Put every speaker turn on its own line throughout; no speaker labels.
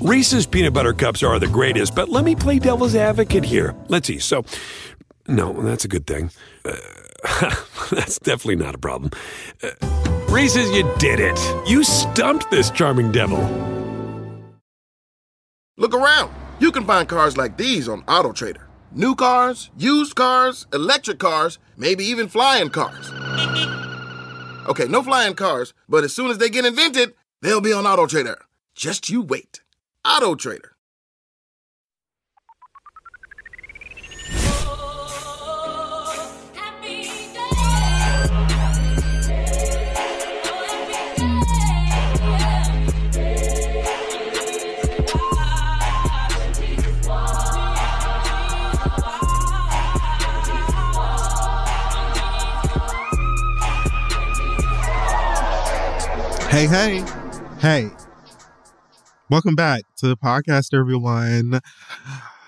Reese's peanut butter cups are the greatest, but let me play devil's advocate here. Let's see. So, no, that's a good thing. Uh, that's definitely not a problem. Uh, Reese's, you did it. You stumped this charming devil.
Look around. You can find cars like these on AutoTrader. New cars, used cars, electric cars, maybe even flying cars. Okay, no flying cars, but as soon as they get invented, they'll be on AutoTrader. Just you wait. AutoTrader.
Hey, hey, hey. Welcome back to the podcast, everyone.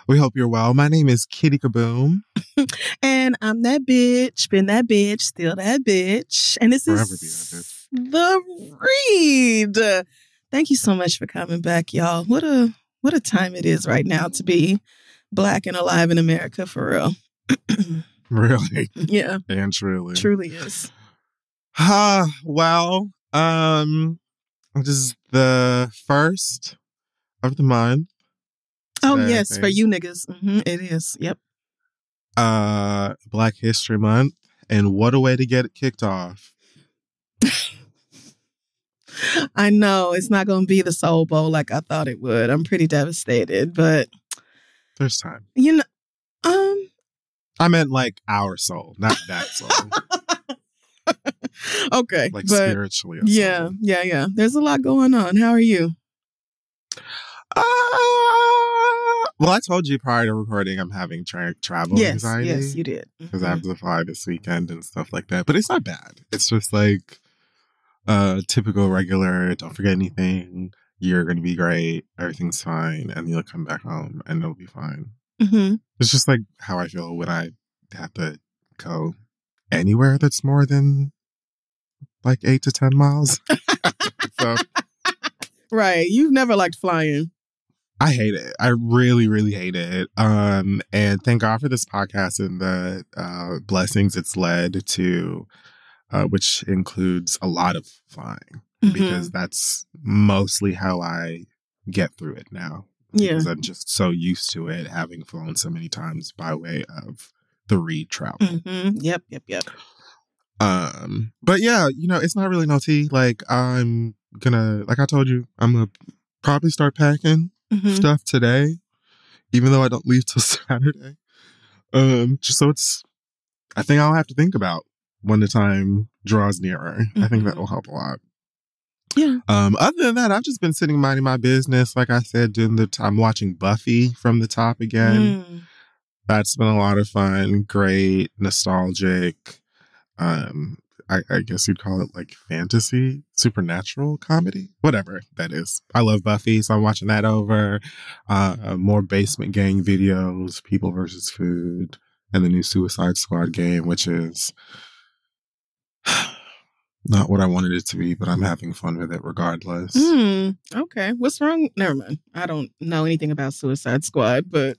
We hope you're well. My name is Kitty Kaboom.
and I'm that bitch, been that bitch, still that bitch. And this
Forever
is the read. Thank you so much for coming back, y'all. What a what a time it is right now to be black and alive in America for real.
Really
yeah,
and truly.
truly is.
Ah, well, um, this is the first of the month.
Oh
Today,
yes, for you niggas. hmm it is. Yep.
Uh, Black History Month. And what a way to get it kicked off.
I know it's not going to be the Soul Bowl like I thought it would. I'm pretty devastated, but
There's time.
you know, um,
I meant like our soul, not that soul.
okay,
like
but
spiritually. a
yeah,
soul.
yeah, yeah. There's a lot going on. How are you?
Uh, well, I told you prior to recording I'm having tra- travel
yes,
anxiety.
yes, you did.
because I have to fly this weekend and stuff like that. But it's not bad. It's just like uh typical regular, don't forget anything, you're gonna be great, everything's fine, and you'll come back home and it'll be fine.
hmm
It's just like how I feel when I have to go anywhere that's more than like eight to ten miles. so
Right. You've never liked flying.
I hate it. I really, really hate it. Um, and thank God for this podcast and the uh, blessings it's led to, uh, which includes a lot of flying
Mhm.
because that's mostly how I get through it now.
Yeah.
Because I'm just so used to it, having flown so many times by way of the read travel.
hmm Yep. Yep. Yep.
Um, but yeah, you know, it's not really no tea. Like I'm gonna, like I told you, I'm gonna probably start packing
Mhm.
stuff today, even though I don't leave till Saturday. Um, just so it's, I think I'll have to think about when the time draws nearer. I think that
Mhm.
will help a lot.
Yeah.
Um, other than that, I've just been sitting minding my business. Like I said, doing the, I'm watching Buffy from the top again.
Mm.
That's been a lot of fun, great, nostalgic. Um, I, I guess you'd call it like fantasy, supernatural comedy, whatever that is. I love Buffy, so I'm watching that over. Uh, more Basement Gang videos, People versus Food, and the new Suicide Squad game, which is not what I wanted it to be, but I'm having fun with it regardless.
Mm. Okay. What's wrong? Never mind. I don't know anything about Suicide Squad, but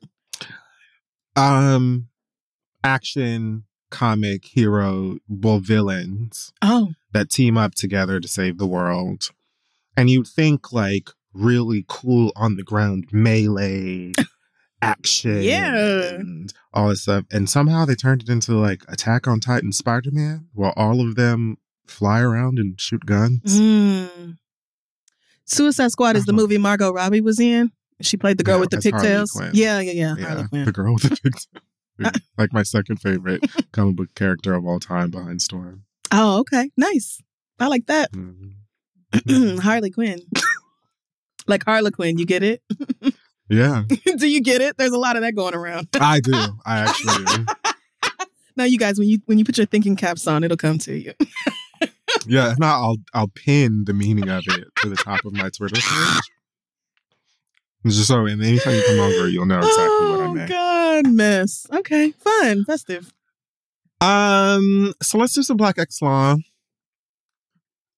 Um, action comic hero, well, villains
oh,
that team up together to save the world. And you'd think like really cool on the ground melee action
Yeah.
and all this stuff. And somehow they turned it into like Attack on Titan Spider Man, where all of them fly around and shoot guns.
Mm. Suicide Squad is the movie Margot Robbie was in. She played the girl
Yeah,
with the pigtails. Yeah, yeah, yeah.
Yeah, the girl with the pigtails. Like my second favorite comic book character of all time behind Storm.
Oh, okay. Nice. I like that.
Mhm.
Harley Quinn. like Harlequin, you get it?
Yeah,
do you get it? There's a lot of that going around.
I do. I actually do.
now you guys, when you when you put your thinking caps on, it'll come to you.
Yeah, if not, I'll I'll pin the meaning of it to the top of my Twitter page. Just so, and anytime you come over, you'll know exactly what I mean.
oh
meant.
God, mess. Okay, fun, festive.
Um, so let's do some Black X Law.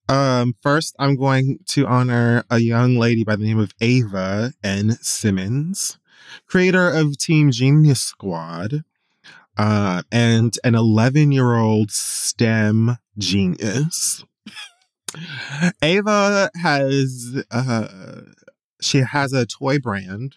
Um, first, I'm going to honor a young lady by the name of Ava N. Simmons, creator of Team Genius Squad, uh, and an 11 year old STEM genius. Ava has uh, she has a toy brand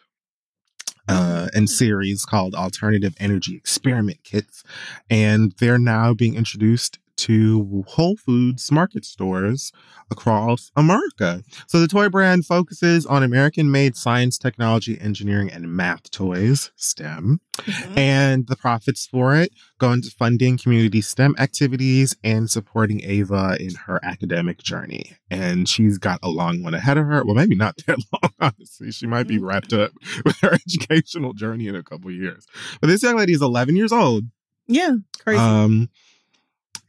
uh, and series called Alternative Energy Experiment Kits, and they're now being introduced to Whole Foods market stores across America. So the toy brand focuses on American made science, technology, engineering, and math toys, STEM.
Mhm.
And the profits for it go into funding community STEM activities and supporting Ava in her academic journey. And she's got a long one ahead of her. Well, maybe not that long, honestly. She might be wrapped up with her educational journey in a couple years. But this young lady is 11 years old.
Yeah, crazy.
Um,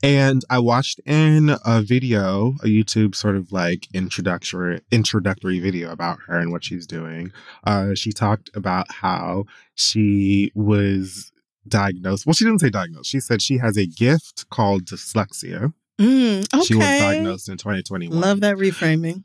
and I watched in a video, a YouTube sort of like introductory introductory video about her and what she's doing. Uh, she talked about how she was diagnosed. Well, she didn't say diagnosed. She said she has a gift called dyslexia.
Mm, okay.
She was diagnosed in 2021.
Love that reframing.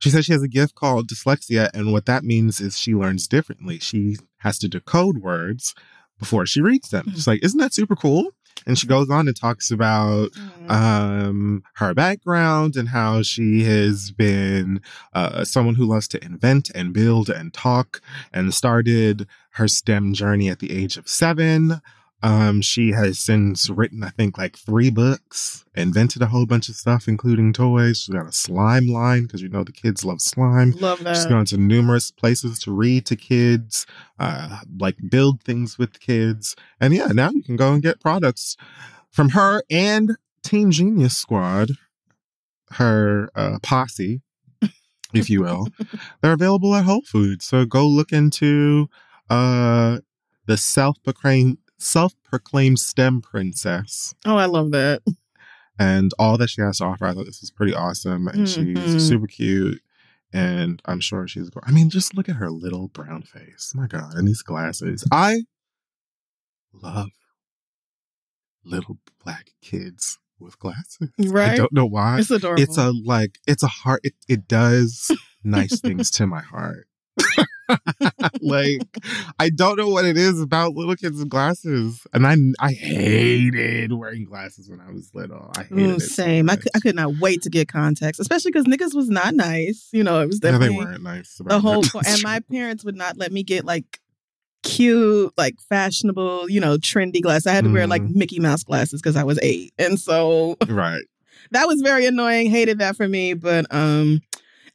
She says she has a gift called dyslexia, and what that means is she learns differently. She has to decode words before she reads them. She's like, isn't that super cool? And she goes on and talks about
Mm.
um, her background and how she has been uh, someone who loves to invent and build and talk and started her STEM journey at the age of seven. Um, she has since written, I think, like three books, invented a whole bunch of stuff, including toys. She's got a slime line because you know the kids love slime.
Love
She's
that.
gone to numerous places to read to kids, uh, like build things with kids. And yeah, now you can go and get products from her and Team Genius Squad, her uh, posse, if you will. They're available at Whole Foods. So go look into uh, the self-proclaimed self-proclaimed STEM princess
oh, I love that.
and all that she has to offer. I thought this was pretty awesome, and
Mhm.
she's super cute. And I'm sure she's. go- I mean, just look at her little brown face. My God, and these glasses. I love little black kids with glasses.
Right.
I don't know why.
It's adorable.
It's a like. It's a heart. It, it does nice things to my heart. like I don't know what it is about little kids with glasses, and I I hated wearing glasses when I was little. I hated
Ooh,
it. so
same. I could, I could not wait to get contacts, especially because niggas was not nice. You know, it was
Yeah, they
definitely
weren't nice.
the whole. and my parents would not let me get like cute, like fashionable, you know, trendy glasses. I had to wear like
Mhm.
Mickey Mouse glasses because I was eight, and so
right.
that was very annoying. Hated that for me, but um.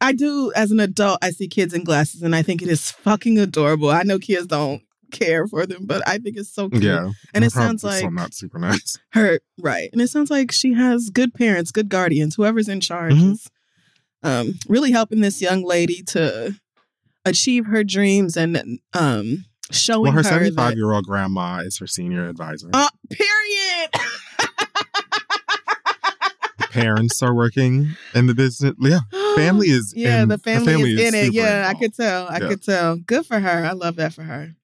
I do, as an adult, I see kids in glasses and I think it is fucking adorable. I know kids don't care for them, but I think it's so cute.
Yeah,
And it sounds like
not super nice.
her right and it sounds like she has good parents good guardians whoever's in charge
Mhm.
is um, really helping this young lady to achieve her dreams and um, showing
Well, her seventy-five year old grandma is her senior advisor.
uh, period
parents are working in the business. Yeah, family is.
yeah
in,
the family, is, in it yeah i could tell i
Yeah.
could tell good for her i love that for her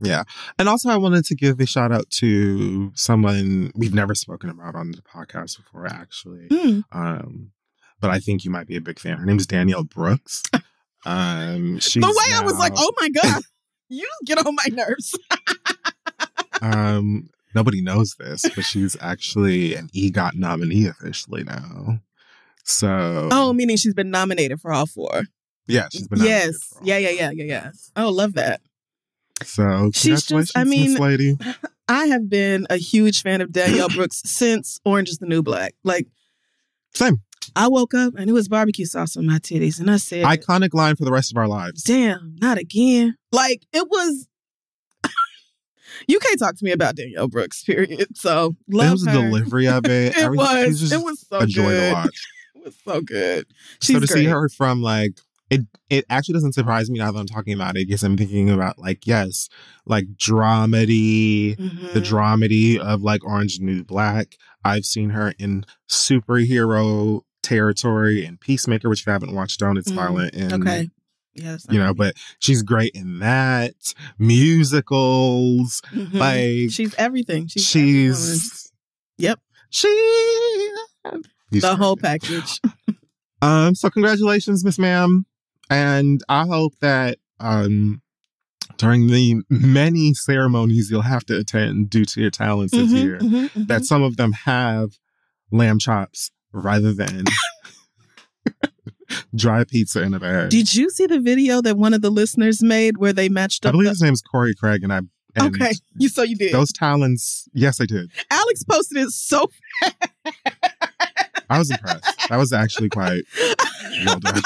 Yeah. And also, I wanted to give a shout out to someone we've never spoken about on the podcast before, actually.
Hmm.
Um, but I think you might be a big fan. Her name is Danielle Brooks. Um, she's
the way i was like oh my god you get on my nerves
um, nobody knows this, but she's actually an EGOT nominee officially now. So,
oh meaning she's been nominated for all four
yeah, she's been
yes
for
yeah yeah yeah yeah yeah oh love that.
So,
She's just- I mean-
lady.
I have been a huge fan of Danielle Brooks since Orange is the New Black. Like,
Same
I woke up and it was barbecue sauce on my titties, and I said,
iconic line for the rest of our lives.
"Damn, not again!" Like it was. You can't talk to me about Danielle Brooks, period. So
It
love
was the
her.
delivery of it.
It.
She's
was.
just
It was so
a joy
good.
to watch.
It was so good. She's
so to
great.
see her from like it it actually doesn't surprise me now that I'm talking about it because I'm thinking about like yes, like dramedy, the
Mhm.
dramedy of like Orange is New Black. I've seen her in superhero territory and Peacemaker, which if you haven't watched, don't. It's
Mhm.
violent and
Okay. Yes.
you know, but she's great in that. Musicals,
Mhm.
like
she's everything. She's,
she's
Yep.
She
the whole package.
Um, so congratulations, Miss Ma'am. And I hope that um during the many ceremonies you'll have to attend due to your talents this
Mhm,
year,
mhm, mhm.
that some of them have lamb chops rather than dry pizza in a bag.
Did you see the video that one of the listeners made where they matched up?
I believe
the-
his name's Corey Craig, and I and
okay, you so you did.
those talons. Yes, I did.
Alex posted it so.
I was impressed. That was actually quite well done.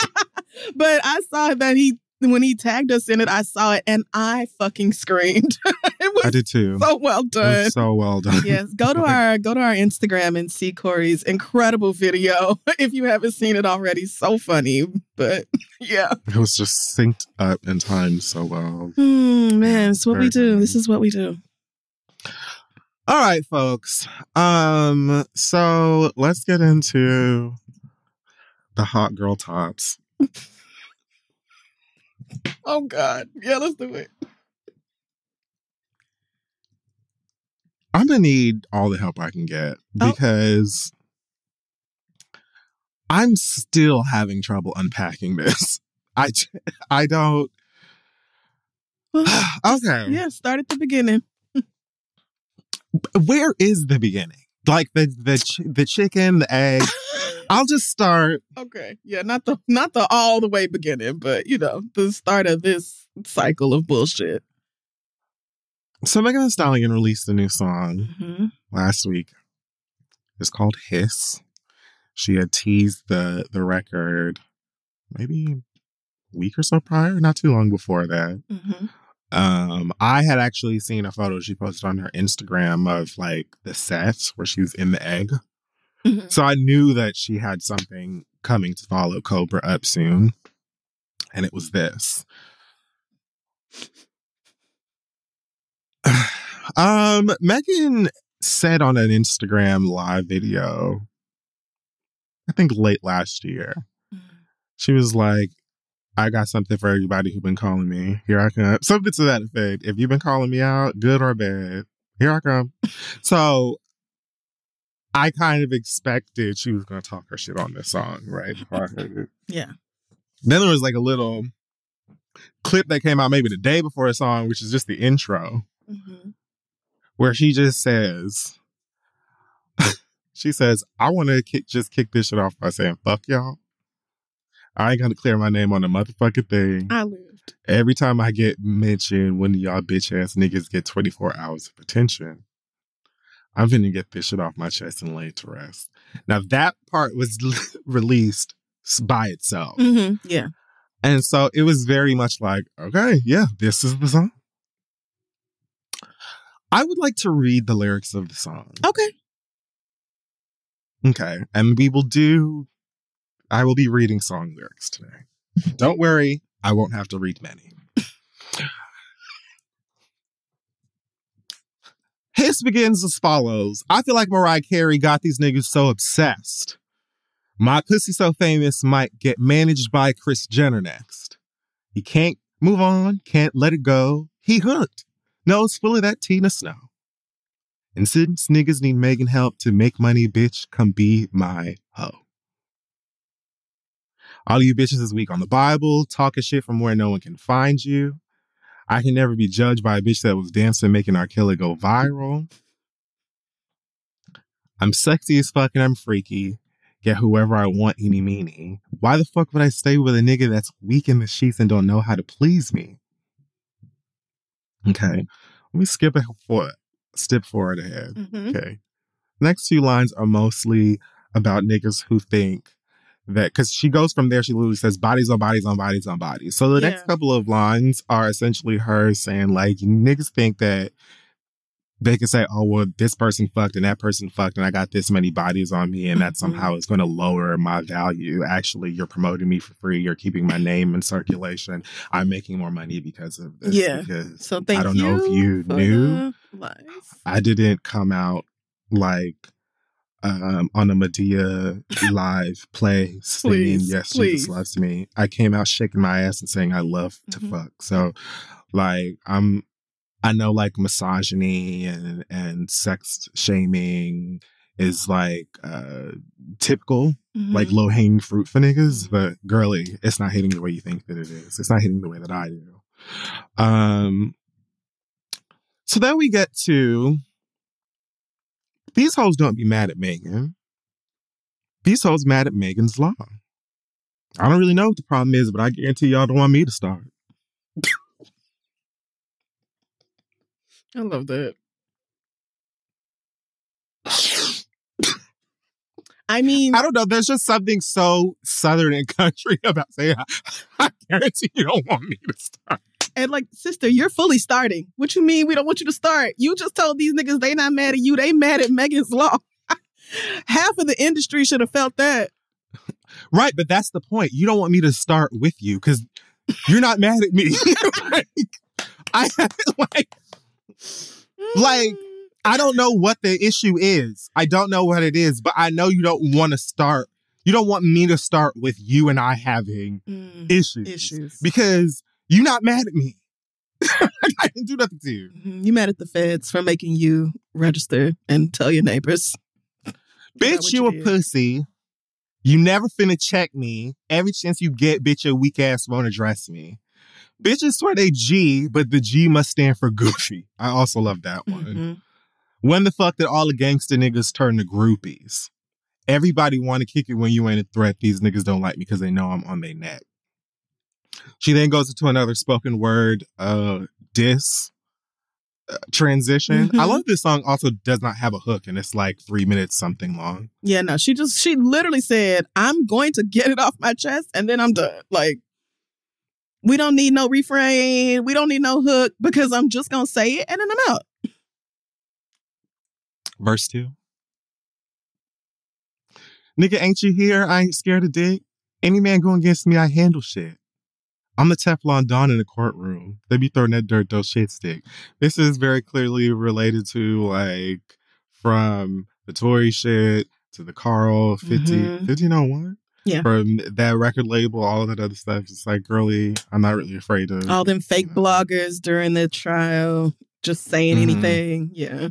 but I saw that he when he tagged us in it, I saw it and I fucking screamed. it was
I did too.
so well done.
so well done.
yes, go to our go to our Instagram and see Corey's incredible video if you haven't seen it already. So funny, but yeah,
It was just synced up and timed so well.
Hmm, man, it's what we do.
funny.
This is what we do.
All right, folks. Um, so let's get into the hot girl tops.
Oh God, yeah, let's do it.
I'm gonna need all the help I can get
Oh.
because I'm still having trouble unpacking this. I I don't. okay,
yeah, start at the beginning.
where is the beginning? Like the the ch- the chicken, the egg. I'll just start.
Okay. Yeah, not the not the all the way beginning, but you know, the start of this cycle of bullshit.
So Megan Thee Stallion released a new song
Mm-hmm.
last week. It's called Hiss. She had teased the the record maybe a week or so prior, not too long before that.
Mm-hmm.
Um, I had actually seen a photo she posted on her Instagram of like the set where she was in the egg.
Mhm.
So I knew that she had something coming to follow Cobra up soon. And it was this. um, Megan said on an Instagram live video, I think late last year, she was like, I got something for everybody who's been calling me. Here I come. Something to that effect. If you've been calling me out, good or bad, here I come. so I kind of expected she was going to talk her shit on this song, right? Before I heard it.
Yeah.
Then there was like a little clip that came out maybe the day before the song, which is just the intro,
Mm-hmm.
where she just says, she says, I want to kick, just kick this shit off by saying, fuck y'all. I ain't gonna clear my name on the motherfucking thing.
I lived.
Every time I get mentioned, one of y'all bitch ass niggas get 24 hours of attention. I'm gonna get this shit off my chest and lay it to rest. Now that part was released by itself.
Mm-hmm. Yeah.
And so it was very much like, okay, yeah, this is the song. I would like to read the lyrics of the song.
Okay.
Okay. And we will do, I will be reading song lyrics today. Don't worry, I won't have to read many. Hiss begins as follows I feel like Mariah Carey got these niggas so obsessed. My pussy so famous might get managed by Chris Jenner next. He can't move on, can't let it go. He hooked. Nose full of that Tina Snow. And since niggas need Megan help to make money, bitch, come be my hoe. All you bitches is weak on the Bible, talking shit from where no one can find you. I can never be judged by a bitch that was dancing, making our killer go viral. I'm sexy as fuck and I'm freaky. Get whoever I want, eeny meeny. Why the fuck would I stay with a nigga that's weak in the sheets and don't know how to please me? Okay, let me skip a for, step forward ahead.
Mm-hmm.
Okay. Next two lines are mostly about niggas who think that because she goes from there, she literally says bodies on bodies on bodies on bodies. So the next couple of lines are essentially her saying, like, niggas think that they can say, oh, well, this person fucked and that person fucked, and I got this many bodies on me, and that
Mhm.
somehow is going to lower my value. Actually, you're promoting me for free. You're keeping my name in circulation. I'm making more money because of this.
Yeah.
Because
So thank
I don't know if you knew. I didn't come out like um, on a Madea live play singing
Please,
"Yes,
please.
Jesus loves me." I came out shaking my ass and saying, "I love to
Mhm.
fuck." So, like, I'm, I know like misogyny and and sex shaming is like uh typical,
Mhm.
like low hanging fruit for niggas, but girly, it's not hitting the way you think that it is. It's not hitting the way that I do. Um so then we get to these hoes don't be mad at Megan. These hoes mad at Megan's law. I don't really know what the problem is, but I guarantee y'all don't want me to start.
I love that. I mean,
I don't know. There's just something so southern and country about saying, I guarantee you don't want me to start.
And like, sister, you're fully starting. What you mean we don't want you to start? You just told these niggas they not mad at you. They mad at Megan's law. Half of the industry should have felt that.
Right, but that's the point. You don't want me to start with you because you're not mad at me. like, I like Like. I don't know what the issue is. I don't know what it is, but I know you don't want to start. You don't want me to start with you and I having
Mm,
issues.
issues.
Because you're not mad at me. I didn't do nothing to you.
Mhm. You mad at the feds for making you register and tell your neighbors.
Bitch, you,
you
a
did.
pussy. You never finna check me. Every chance you get, bitch, your weak ass won't address me. Bitches swear they G, but the G must stand for goofy. I also love that one.
Mhm.
When the fuck did all the gangster niggas turn to groupies? Everybody want to kick it when you ain't a threat. These niggas don't like me because they know I'm on their neck. She then goes into another spoken word uh diss uh, transition. I
Mhm.
love this song also does not have a hook and it's like three minutes something long.
Yeah, no, she just, she literally said, I'm going to get it off my chest and then I'm done. Like, we don't need no refrain. We don't need no hook because I'm just going to say it and then I'm out.
Verse two. Nigga, ain't you here? I ain't scared of dick. Any man going against me, I handle shit. I'm the Teflon Don in the courtroom. They be throwing that dirt, those shit stick. This is very clearly related to like from the Tory shit to the Carl 50,
Mhm.
1501.
Yeah.
From that record label, all of that other stuff. It's like, girly, I'm not really afraid of.
All them fake
you know.
bloggers during the trial just saying
Mhm.
anything. Yeah.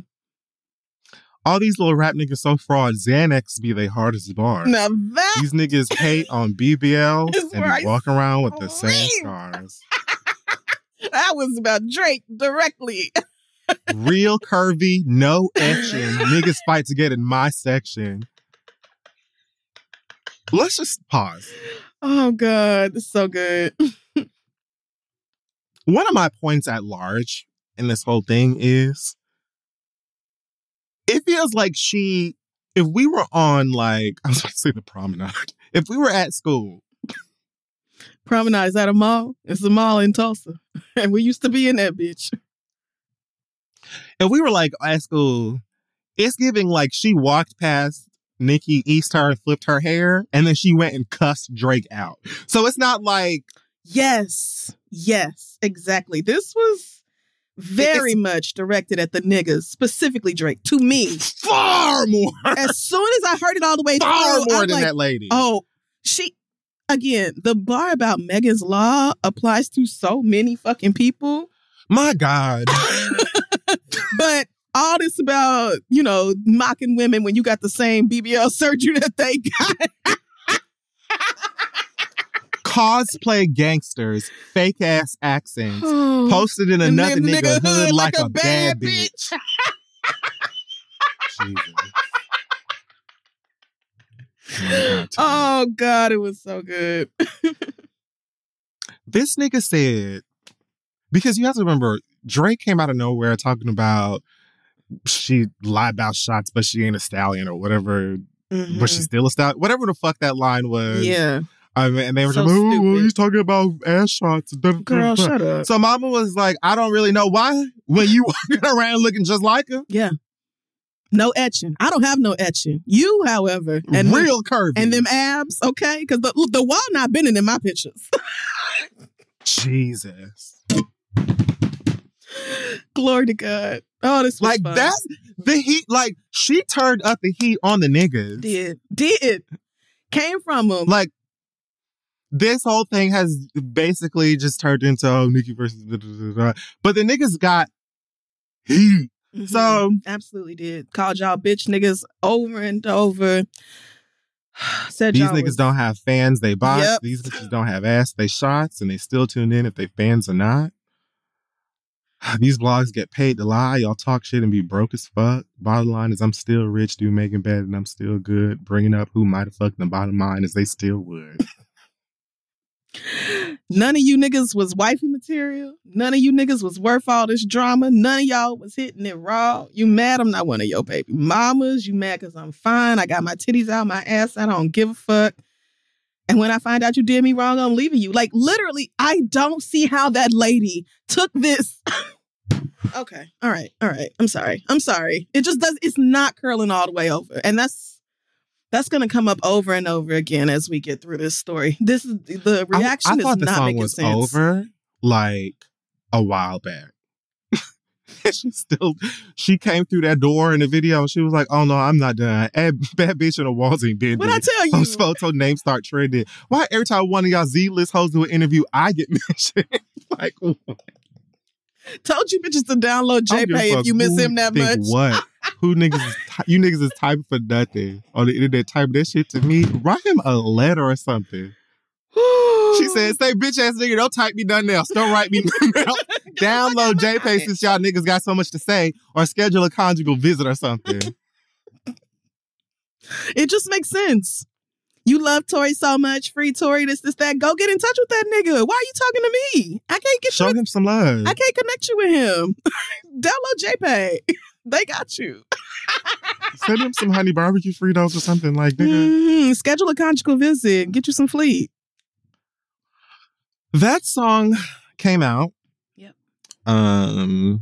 All these little rap niggas so fraud. Xanax be they hardest bar.
Now that
These niggas hate on BBL and
where I
be walking around with the same scars.
that was about Drake directly.
Real curvy, no etching. niggas fight to get in my section. Let's just pause.
Oh God, it's so good.
One of my points at large in this whole thing is it feels like she, if we were on like, I was about to say the promenade, if we were at school
Promenade is at a mall. It's a mall in Tulsa, and we used to be in that bitch.
if we were like at school, it's giving like she walked past Nicki Easthar and flipped her hair, and then she went and cussed Drake out. So it's not like
Yes, yes, exactly. This was very much directed at the niggas, specifically Drake. To me,
far more,
as soon as I heard it all the way
far
through,
more
I'm
than
like,
that lady.
oh, she. Again, the bar about Megan's Law applies to so many fucking people.
My God.
but all this about, you know, mocking women when you got the same BBL surgery that they got.
Cosplay gangsters, fake ass accents, posted in another nigga, hood like, a, bad bitch. Jesus. My God,
Oh God, it was so good.
this nigga said because you have to remember Drake came out of nowhere talking about she lied about shots, but she ain't a stallion or whatever, but she's still a stallion. Whatever the fuck that line was.
Mm-hmm. yeah.
I mean, and they were
So
like, oh, well, he's talking about ass shots.
Girl,
da."
shut up.
So mama was like, I don't really know why. When you walking around looking just like her,
Yeah. No etching. I don't have no etching. You, however, and
real curvy.
and them abs, okay? Because the the wall not bending in my pictures.
Jesus.
Glory to God. Oh, this was
Like
fun.
that's the heat. Like she turned up the heat on the niggas.
did did came from them.
Like this whole thing has basically just turned into oh Nicki versus da, da, da. but the niggas got heat.
Mhm.
So
absolutely did. Called y'all bitch niggas over and over. Said
these niggas
was-
don't have fans, they bots.
Yep.
These bitches don't have ass, they shots, and they still tune in if they fans or not. These blogs get paid to lie. Y'all talk shit and be broke as fuck. Bottom line is, I'm still rich, do making bad, and I'm still good. Bringing up who might have fucked. The bottom line is, they still would.
None of you niggas was wifey material. None of you niggas was worth all this drama. None of y'all was hitting it raw. You mad I'm not one of your baby mamas. You mad because I'm fine. I got my titties out my ass. I don't give a fuck. And when I find out you did me wrong, I'm leaving you. Like literally, I don't see how that lady took this. okay. All right. All right. I'm sorry. I'm sorry. It just does it's not curling all the way over. And that's that's gonna come up over and over again as we get through this story. This is the reaction
I, thought
is
the
not
song was
sense.
over like a while back. she still she came through that door in the video and she was like, "Oh no, I'm not done." Bad bitch in the walls ain't been
What I tell you?
Post photo name start trending. Why every time one of y'all Z list hosts do an interview, I get mentioned? like, what?
Told you bitches to download
I don't give a
JPay if you miss him that much.
What? Who niggas? Is ty- you niggas is typing for nothing on the internet. Type that shit to me. Write him a letter or something. She said, "Say bitch ass nigga, don't type me nothing else. Don't write me nothing else. Download JPay since y'all niggas got so much to say, or schedule a conjugal visit or something."
It just makes sense. You love Tori so much, free Tori, this, this, that. Go get in touch with that nigga. Why are you talking to me? I can't get you.
Show
you.
him some love.
I can't connect you with him. Download JPay. They got you.
Send him some honey barbecue Fritos or something like nigga.
Mhm. Schedule a conjugal visit. Get you some fleet.
That song came out.
Yep.
Um,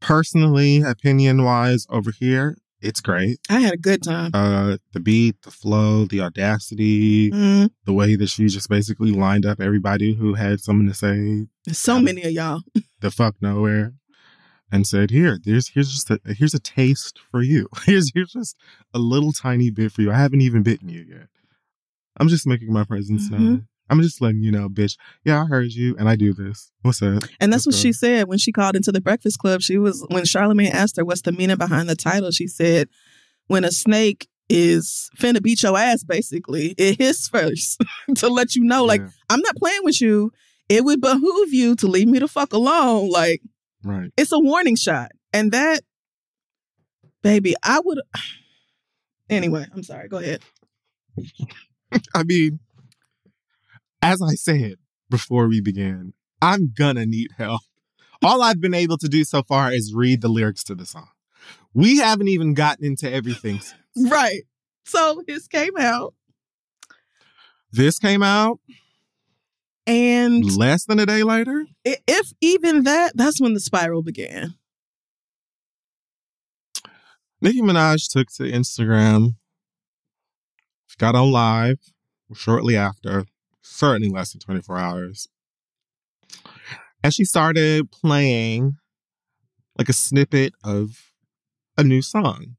personally, opinion wise, over here, it's great.
I had a good time.
Uh, the beat, the flow, the audacity,
Mhm.
the way that she just basically lined up everybody who had something to say
There's so many of y'all.
the fuck nowhere and said, "Here, there's here's just a here's a taste for you. Here's here's just a little tiny bit for you. I haven't even bitten you yet. I'm just making my presence
Mhm.
known. I'm just letting you know, bitch. Yeah, I heard you, and I do this. What's up?
And that's what
Let's
she said when she called into the Breakfast Club. She was when Charlemagne asked her what's the meaning behind the title. She said, "When a snake is finna beat your ass, basically, it hits first to let you know, like
Yeah,
I'm not playing with you. It would behoove you to leave me the fuck alone. Like
right.
it's a warning shot, and that, baby, I would. Anyway, I'm sorry. Go ahead.
I mean, as I said before we began, I'm gonna need help. All I've been able to do so far is read the lyrics to the song. We haven't even gotten into everything. Since.
Right. So this came out,
This came out
and
less than a day later.
if even that, that's when the spiral began.
Nicki Minaj took to Instagram, got on live shortly after, certainly less than 24 hours. And she started playing like a snippet of a new song.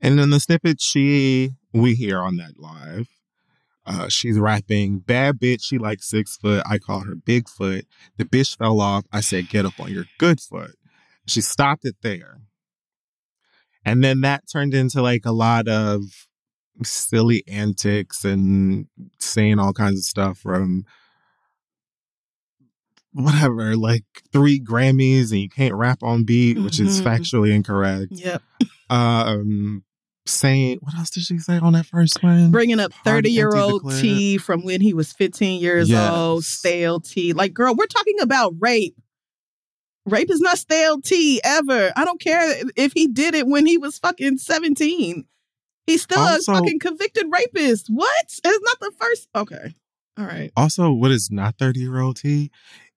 And in the snippet she we hear on that live, uh, she's rapping, bad bitch, she like six foot. I call her Bigfoot. The bitch fell off. I said, get up on your good foot. She stopped it there. And then that turned into like a lot of silly antics and saying all kinds of stuff from whatever, like three Grammys and you can't rap on beat, which is
Mhm.
factually incorrect.
Yep.
Um, saying what else did she say on that first one?
Bringing up 30 year old
empty the clip.
T from when he was 15 years
Yes.
old, stale T. Like, girl, we're talking about rape. Rape is not stale T ever. I don't care if he did it when he was fucking 17. He's still
Also-
a fucking convicted rapist. What? It's not the first. Okay. All right.
Also, what is not 30 year old T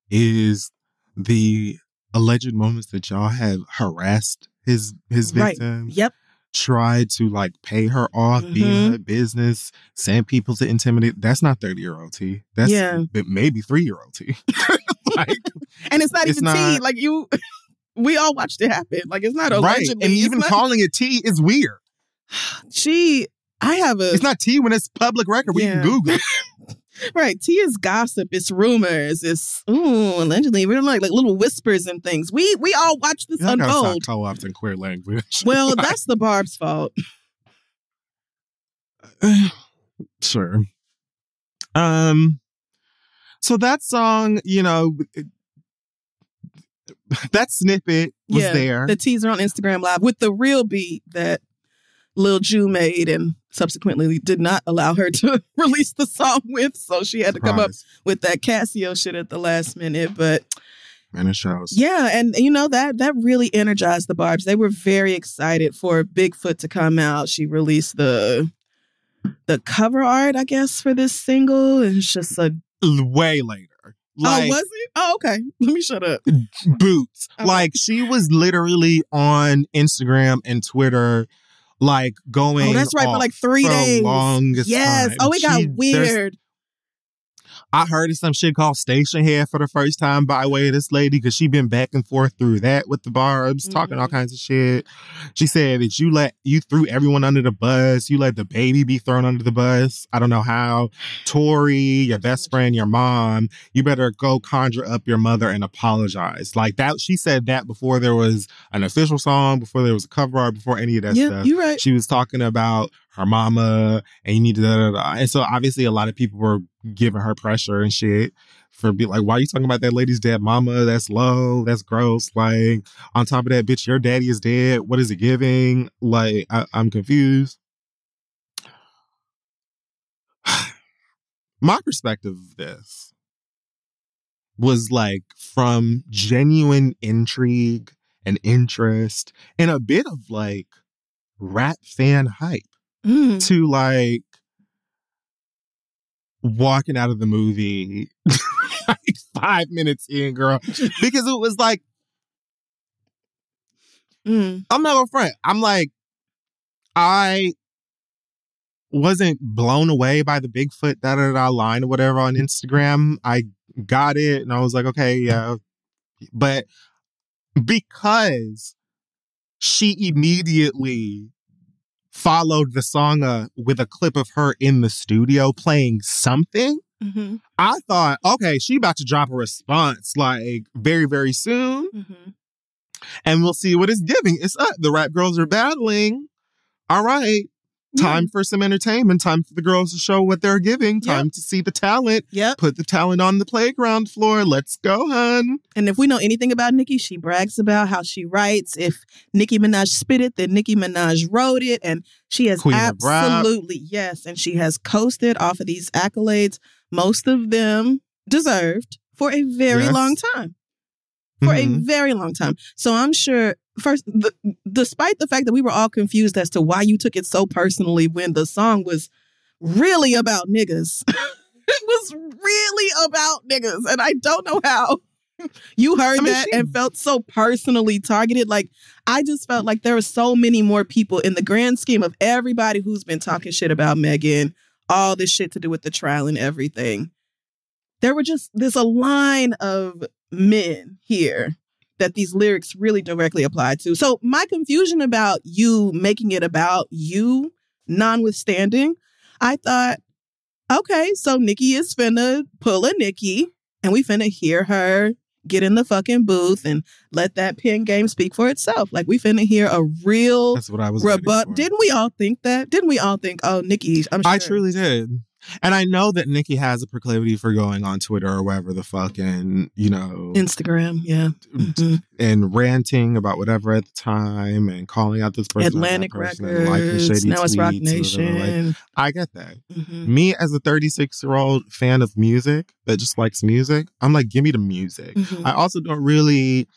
is the alleged moments that y'all have harassed his his
Right.
victim.
Yep.
tried to like pay her off, be in
Mhm.
her business, send people to intimidate. That's not 30 year old T. That's
Yeah.
but maybe three year old T. like,
And it's not
It's
even T. Like, you, we all watched it happen. Like, it's not
right. And even
not-
calling it T is weird.
she, I have a.
It's not tea when it's public record. We
Yeah.
can Google. it.
Right. Tea is gossip. It's rumors. It's ooh, allegedly. We're like like little whispers and things. We we all watch this
gotta
unfold.
co-ops in queer language.
Well, that's the Barb's fault.
sure. Um, so that song, you know, that snippet was
yeah,
there.
The teaser on Instagram Live with the real beat that Lil Jew made and subsequently did not allow her to release the song with. So she had to come up with that Casio shit at the last minute. But
and it shows.
yeah, and you know that that really energized the Barbs. They were very excited for Bigfoot to come out. She released the the cover art, I guess, for this single. And it's just a
way later. Like
oh, was it? Oh, okay. Let me shut up.
boots.
Okay.
Like she was literally on Instagram and Twitter, like going.
Oh, that's right. For like three days.
longest
Yes.
time.
Oh, it got
She-
weird.
I heard of some shit called Stationhead for the first time by way of this lady because she been back and forth through that with the barbs, talking all
Mhm.
kinds of shit. She said that you let you threw everyone under the bus. You let the baby be thrown under the bus. I don't know how. Tori, your best friend, your mom, you better go conjure up your mother and apologize. Like that. She said that before there was an official song, before there was a cover art, before any of that
Yeah,
stuff
you're right.
she was talking about her mama and you need to da, da, da. and so obviously a lot of people were giving her pressure and shit for be like why are you talking about that lady's dead mama? That's low that's gross like on top of that bitch your daddy is dead. What is it giving? Like I, i'm confused. My perspective of this was like from genuine intrigue and interest and a bit of like rap fan hype
Mm.
to like walking out of the movie like five minutes in, girl. Because it was like,
Mm.
I'm not a friend. I'm like, I wasn't blown away by the Bigfoot da da da line or whatever on Instagram. I got it and I was like, okay, yeah. But because she immediately followed the song uh, with a clip of her in the studio playing something,
hmm
I thought, okay, she about to drop a response like very, very soon
hmm
and we'll see what it's giving. It's up. The rap girls are battling. All right. Time for some entertainment. Time for the girls to show what they're giving. Time to see the talent.
Yeah.
Put the talent on the playground floor. Let's go, hun.
And if we know anything about Nicki, she brags about how she writes. If Nicki Minaj spit it, then Nicki Minaj wrote it. And she has
Queen
absolutely, yes. And she has coasted off of these accolades, most of them deserved, for a very
Yes.
long time. For a
Mhm.
very long time. So I'm sure, first, the, despite the fact that we were all confused as to why you took it so personally when the song was really about niggas. it was really about niggas. And I don't know how you heard
I mean,
that
she-
and felt so personally targeted. Like, I just felt like there were so many more people in the grand scheme of everybody who's been talking shit about Megan, all this shit to do with the trial and everything. There were just, there's a line of men here that these lyrics really directly apply to. So, my confusion about you making it about you, notwithstanding, I thought, okay, so Nicki is finna pull a Nicki and we finna hear her get in the fucking booth and let that pen game speak for itself. Like we finna hear a real
That's what I was.
rebut. Didn't we all think that? Didn't we all think, oh, Nicki, I'm sure.
I truly did. And I know that Nicki has a proclivity for going on Twitter or wherever the fuck and, you know,
Instagram, yeah. Mhm.
and ranting about whatever at the time and calling out this person,
Atlantic
person, and liking
Records.
shady
Now it's Rock
whatever. Like,
Nation.
I get that.
Mhm.
Me as a 36 year old fan of music that just likes music, I'm like, give me the music.
Mhm.
I also don't really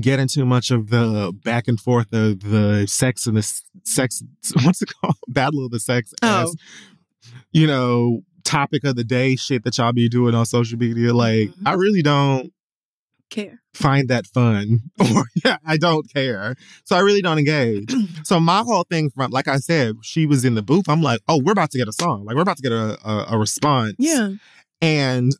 get into much of the back and forth of the sex and the sex. What's it called? Battle of the sex.
Oh.
You know, topic of the day shit that y'all be doing on social media. Like,
Mhm.
I really don't
Care.
find that fun or yeah i don't care so i really don't engage so my whole thing from like i said she was in the booth i'm like oh we're about to get a song like we're about to get a, a, a response
Yeah.
and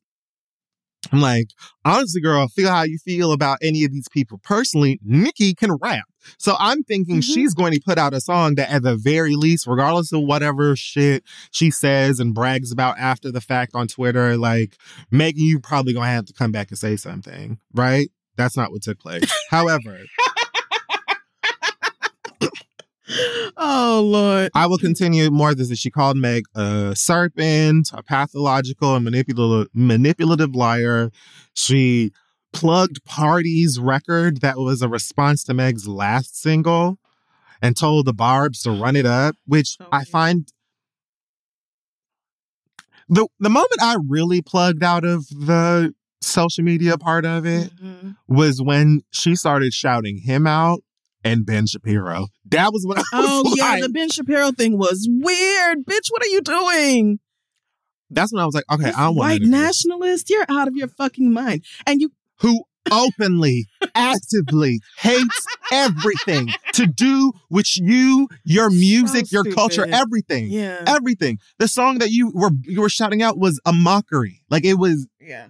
i'm like honestly girl feel how you feel about any of these people personally nicki can rap So I'm thinking
Mhm.
she's going to put out a song that, at the very least, regardless of whatever shit she says and brags about after the fact on Twitter, like Megan, you probably gonna have to come back and say something, right? That's not what took place. However,
Oh Lord.
I will continue more this this. She called Meg a serpent, a pathological and manipulative, manipulative liar. She plugged Party's record that was a response to Meg's last single and told the Barbs to run it up, which I find the the moment I really plugged out of the social media part of it
Mhm.
was when she started shouting him out and Ben Shapiro. That was when I was
Oh yeah,
like,
the Ben Shapiro thing was weird. Bitch, what are you doing?
that's when I was like, okay,
This
I want
white
none of this.
nationalist. You're out of your fucking mind. And you
who openly, actively hates everything to do with you, your music, your culture, everything.
Yeah.
Everything. The song that you were you were shouting out was a mockery. Like it was
Yeah.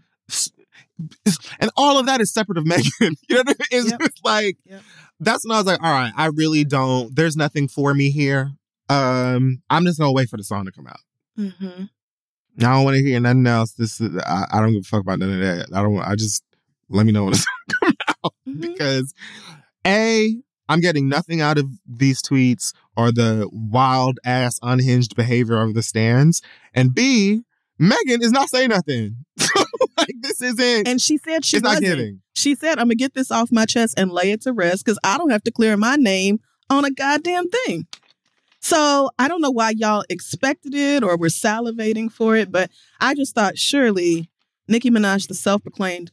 and all of that is separate of Megan. You know what I mean? It's
Yep.
like
Yep.
that's when I was like, all right, I really don't. There's nothing for me here. Um, I'm just gonna wait for the song to come out.
Mm-hmm.
I don't want to hear nothing else. This is, I, I don't give a fuck about none of that. I don't. I just let me know when it's
Mm-hmm.
because a I'm getting nothing out of these tweets or the wild ass unhinged behavior of the stands, and b Megan is not saying nothing. like this isn't.
And she said she
it's not giving.
She said, I'm gonna get this off my chest and lay it to rest because I don't have to clear my name on a goddamn thing. So I don't know why y'all expected it or were salivating for it, but I just thought surely Nicki Minaj, the self-proclaimed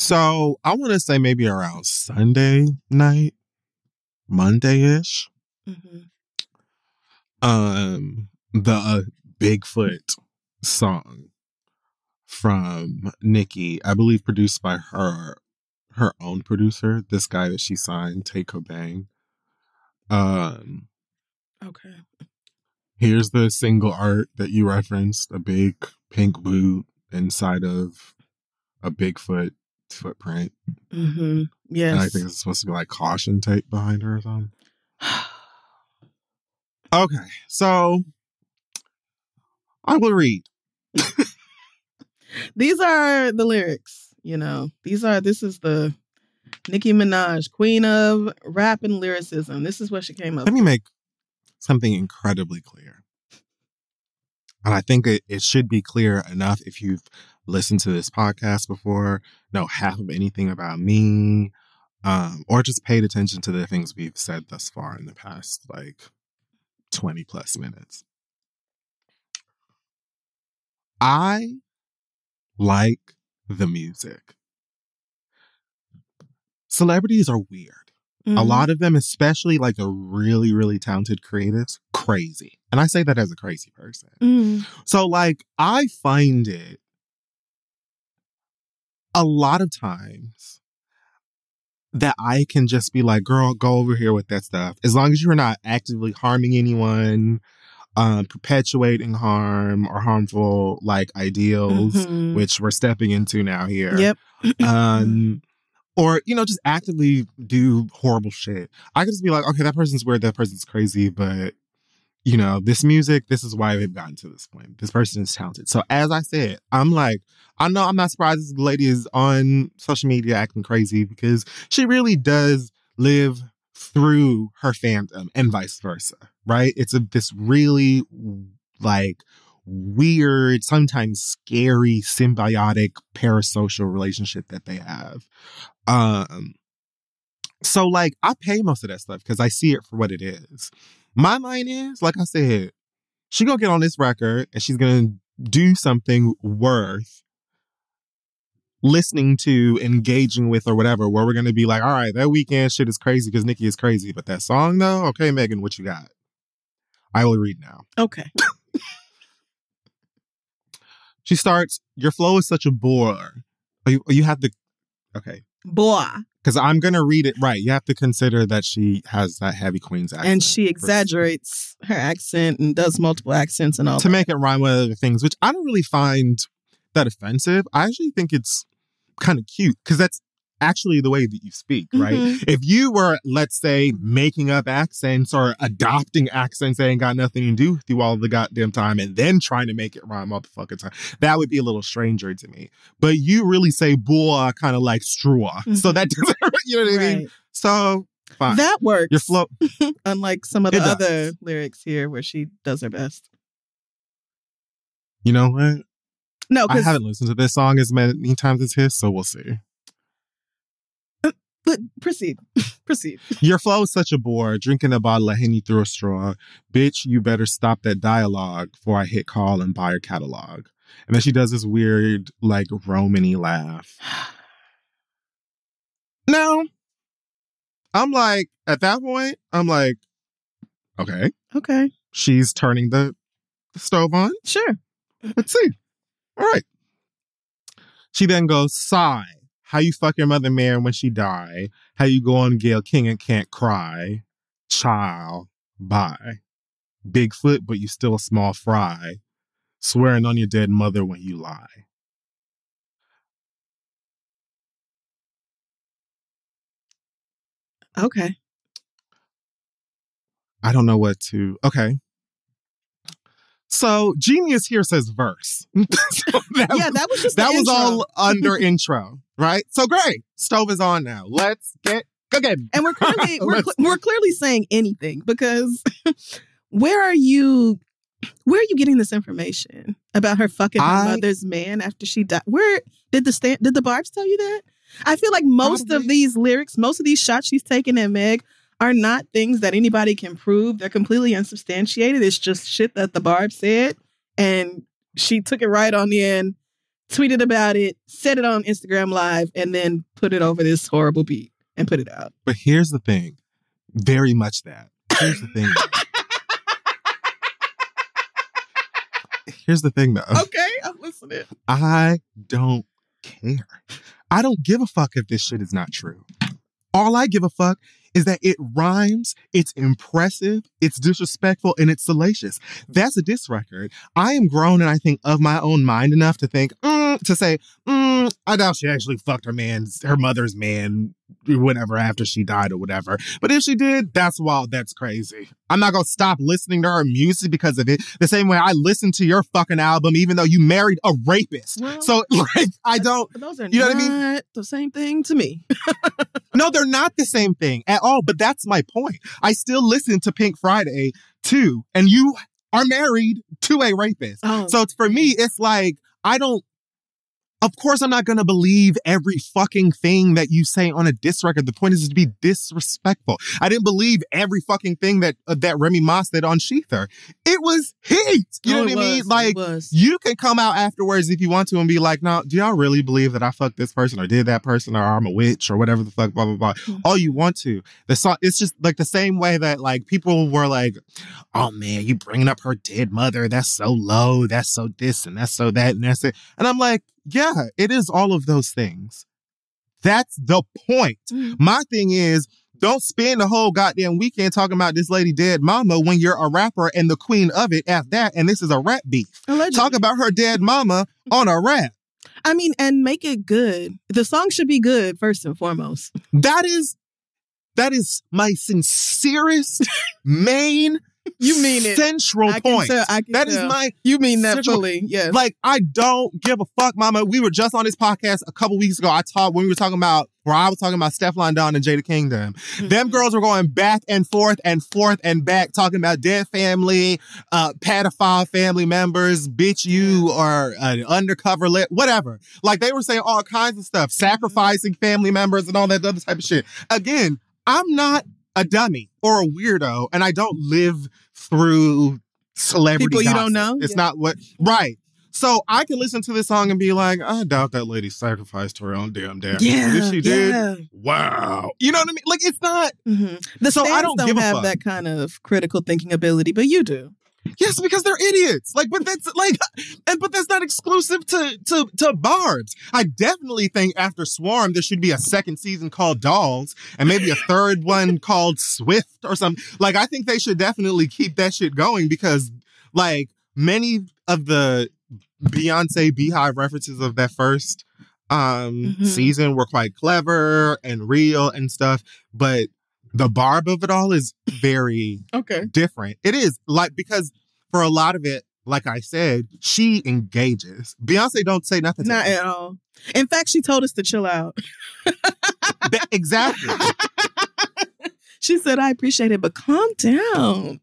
So I want to say maybe around Sunday night, Monday ish.
Mm-hmm.
Um, the uh, Bigfoot song from Nicki, I believe produced by her her own producer, this guy that she signed, Tay Cobain. Um,
Okay.
here's the single art that you referenced, a big pink boot inside of a Bigfoot footprint.
Mm-hmm.
And
Yes.
I think it's supposed to be like caution tape behind her or something. Okay, so I will read.
These are the lyrics, you know. These are this is the Nicki Minaj, queen of rap and lyricism. This is what she came up
Let me make something incredibly clear. And I think it, it should be clear enough if you've listened to this podcast before, know half of anything about me, um, or just paid attention to the things we've said thus far in the past like 20 plus minutes. I like the music. Celebrities are weird. A
Mhm.
lot of them, especially like the really, really talented creatives, crazy. And I say that as a crazy person.
Mhm.
So, like, I find it a lot of times that I can just be like, girl, go over here with that stuff. As long as you're not actively harming anyone, um, perpetuating harm or harmful like ideals,
Mhm.
which we're stepping into now here
Yep.
um or you know just actively do horrible shit i could just be like okay that person's weird that person's crazy but you know this music this is why they've gotten to this point this person is talented so as i said i'm like i know i'm not surprised this lady is on social media acting crazy because she really does live through her fandom and vice versa right it's a this really like weird, sometimes scary, symbiotic parasocial relationship that they have. Um so like I pay most of that stuff because I see it for what it is. My mind is, like I said, she gonna get on this record and she's gonna do something worth listening to, engaging with, or whatever, where we're gonna be like, all right, that weekend shit is crazy because Nicki is crazy. But that song though, okay, Megan, what you got? I will read now.
Okay.
She starts, Your flow is such a bore. You, you have to, okay.
Boy.
Because I'm going to read it right. You have to consider that she has that heavy Queen's accent.
And she exaggerates her accent and does multiple accents and all
To
that.
make it rhyme with other things, which I don't really find that offensive. I actually think it's kind of cute because that's actually the way that you speak, right?
Mhm.
If you were, let's say, making up accents or adopting accents that ain't got nothing to do with you all the goddamn time and then trying to make it rhyme all the fucking time, that would be a little stranger to me. But you really say boy kind of like straw. So
Mhm.
that doesn't, you know what I mean? So, fine.
That works.
Your flow,
Unlike some of the other lyrics here where she does her best.
you know what?
No,
I haven't listened to this song as many times as his, so we'll see.
Proceed. proceed.
Your flow is such a bore. Drinking a bottle of Henny through a straw. Bitch, you better stop that dialogue before I hit call and buy your catalog. And then she does this weird, like, Romany laugh. Now, I'm like, at that point, I'm like, okay,
Okay.
she's turning the, the stove on.
Sure.
Let's see. All right. She then goes, sigh. How you fuck your mother man when she die. How you go on Gayle King and can't cry. Child. Bye. Bigfoot, but you still a small fry. Swearing on your dead mother when you lie.
Okay.
I don't know what to. Okay. So Genius here says verse. So that
yeah, that was just
that was
intro.
all under intro, right? So great. Stove is on now. Let's get cooking.
And we're clearly we're, cl- we're clearly saying anything because where are you where are you getting this information about her fucking her
I-
mother's man after she died? Where did the stand did the Barbs tell you that? I feel like most of these lyrics, most of these shots she's taking at Meg are not things that anybody can prove. They're completely unsubstantiated. It's just shit that the Barb said. And she took it right on the end, tweeted about it, said it on Instagram Live, and then put it over this horrible beat and put it out.
But here's the thing. Very much that. Here's the thing. here's the thing though.
Okay, I'm listening.
I don't care. I don't give a fuck if this shit is not true. All I give a fuck is that it rhymes, it's impressive, it's disrespectful, and it's salacious. That's a diss record. I am grown and I think of my own mind enough to think, mm, to say, mm, I doubt she actually fucked her man's, her mother's man, whatever, after she died or whatever. But if she did, that's wild. That's crazy. I'm not gonna stop listening to her music because of it. The same way I listen to your fucking album, even though you married a rapist.
Well,
so, like, I don't,
those are
You know what I mean?
the same thing to me.
No, they're not the same thing at all. But that's my point. I still listen to Pink Friday too, and you are married to a rapist.
Oh.
So for me, it's like I don't. Of course, I'm not going to believe every fucking thing that you say on a diss record. The point is to be disrespectful. I didn't believe every fucking thing that uh, that Remy Ma said on shETHER. It was heat. You know
Oh,
what I mean? Like you can come out afterwards if you want to and be like, no, do y'all really believe that I fucked this person or did that person or I'm a witch or whatever the fuck, blah, blah, blah.
Mm-hmm.
All you want to. The song, it's just like the same way that like people were like, oh man, you bringing up her dead mother. That's so low. That's so this and that's so that and that's it. And I'm like, yeah, it is all of those things. That's the point.
Mm.
My thing is, don't spend the whole goddamn weekend talking about this lady dead mama when you're a rapper and the queen of it at that, and this is a rap beef.
Allegedly.
Talk about her dead mama on a rap.
I mean, and make it good. The song should be good first and foremost.
That is that is my sincerest main
You mean it.
central
I
point.
tell.
That is
tell.
my
You mean that
central-
fully? Yes.
like I don't give a fuck, mama. We were just on this podcast a couple weeks ago. I talked when we were talking about where I was talking about Stefflon Don and Jada Kingdom. Them
Mhm.
girls were going back and forth and forth and back, talking about dead family, uh, pedophile family members, bitch, you are an undercover lit, whatever. Like they were saying all kinds of stuff, sacrificing family members and all that other type of shit. Again, I'm not a dummy or a weirdo, and I don't live through celebrity
People you don't know?
It's
Yeah.
not what right. So I can listen to this song and be like, I doubt that lady sacrificed her own damn damn.
yeah.
If she did,
yeah.
wow. You know what I mean? Like it's not.
hmm The
So I don't
don't
give a
have
fuck.
that kind of critical thinking ability, but you do.
Yes, because they're idiots. Like, but that's like, and but that's not exclusive to to to Barb's. I definitely think after Swarm there should be a second season called Dolls, and maybe a third one called Swift or something. Like, I think they should definitely keep that shit going because, like, many of the Beyonce Beehive references of that first um
Mhm.
season were quite clever and real and stuff, but the barb of it all is very
Okay.
different. It is like because for a lot of it, like I said, she engages. Beyonce don't say nothing.
Not at all. In fact, she told us to chill out.
That- exactly.
She said, I appreciate it, but calm down.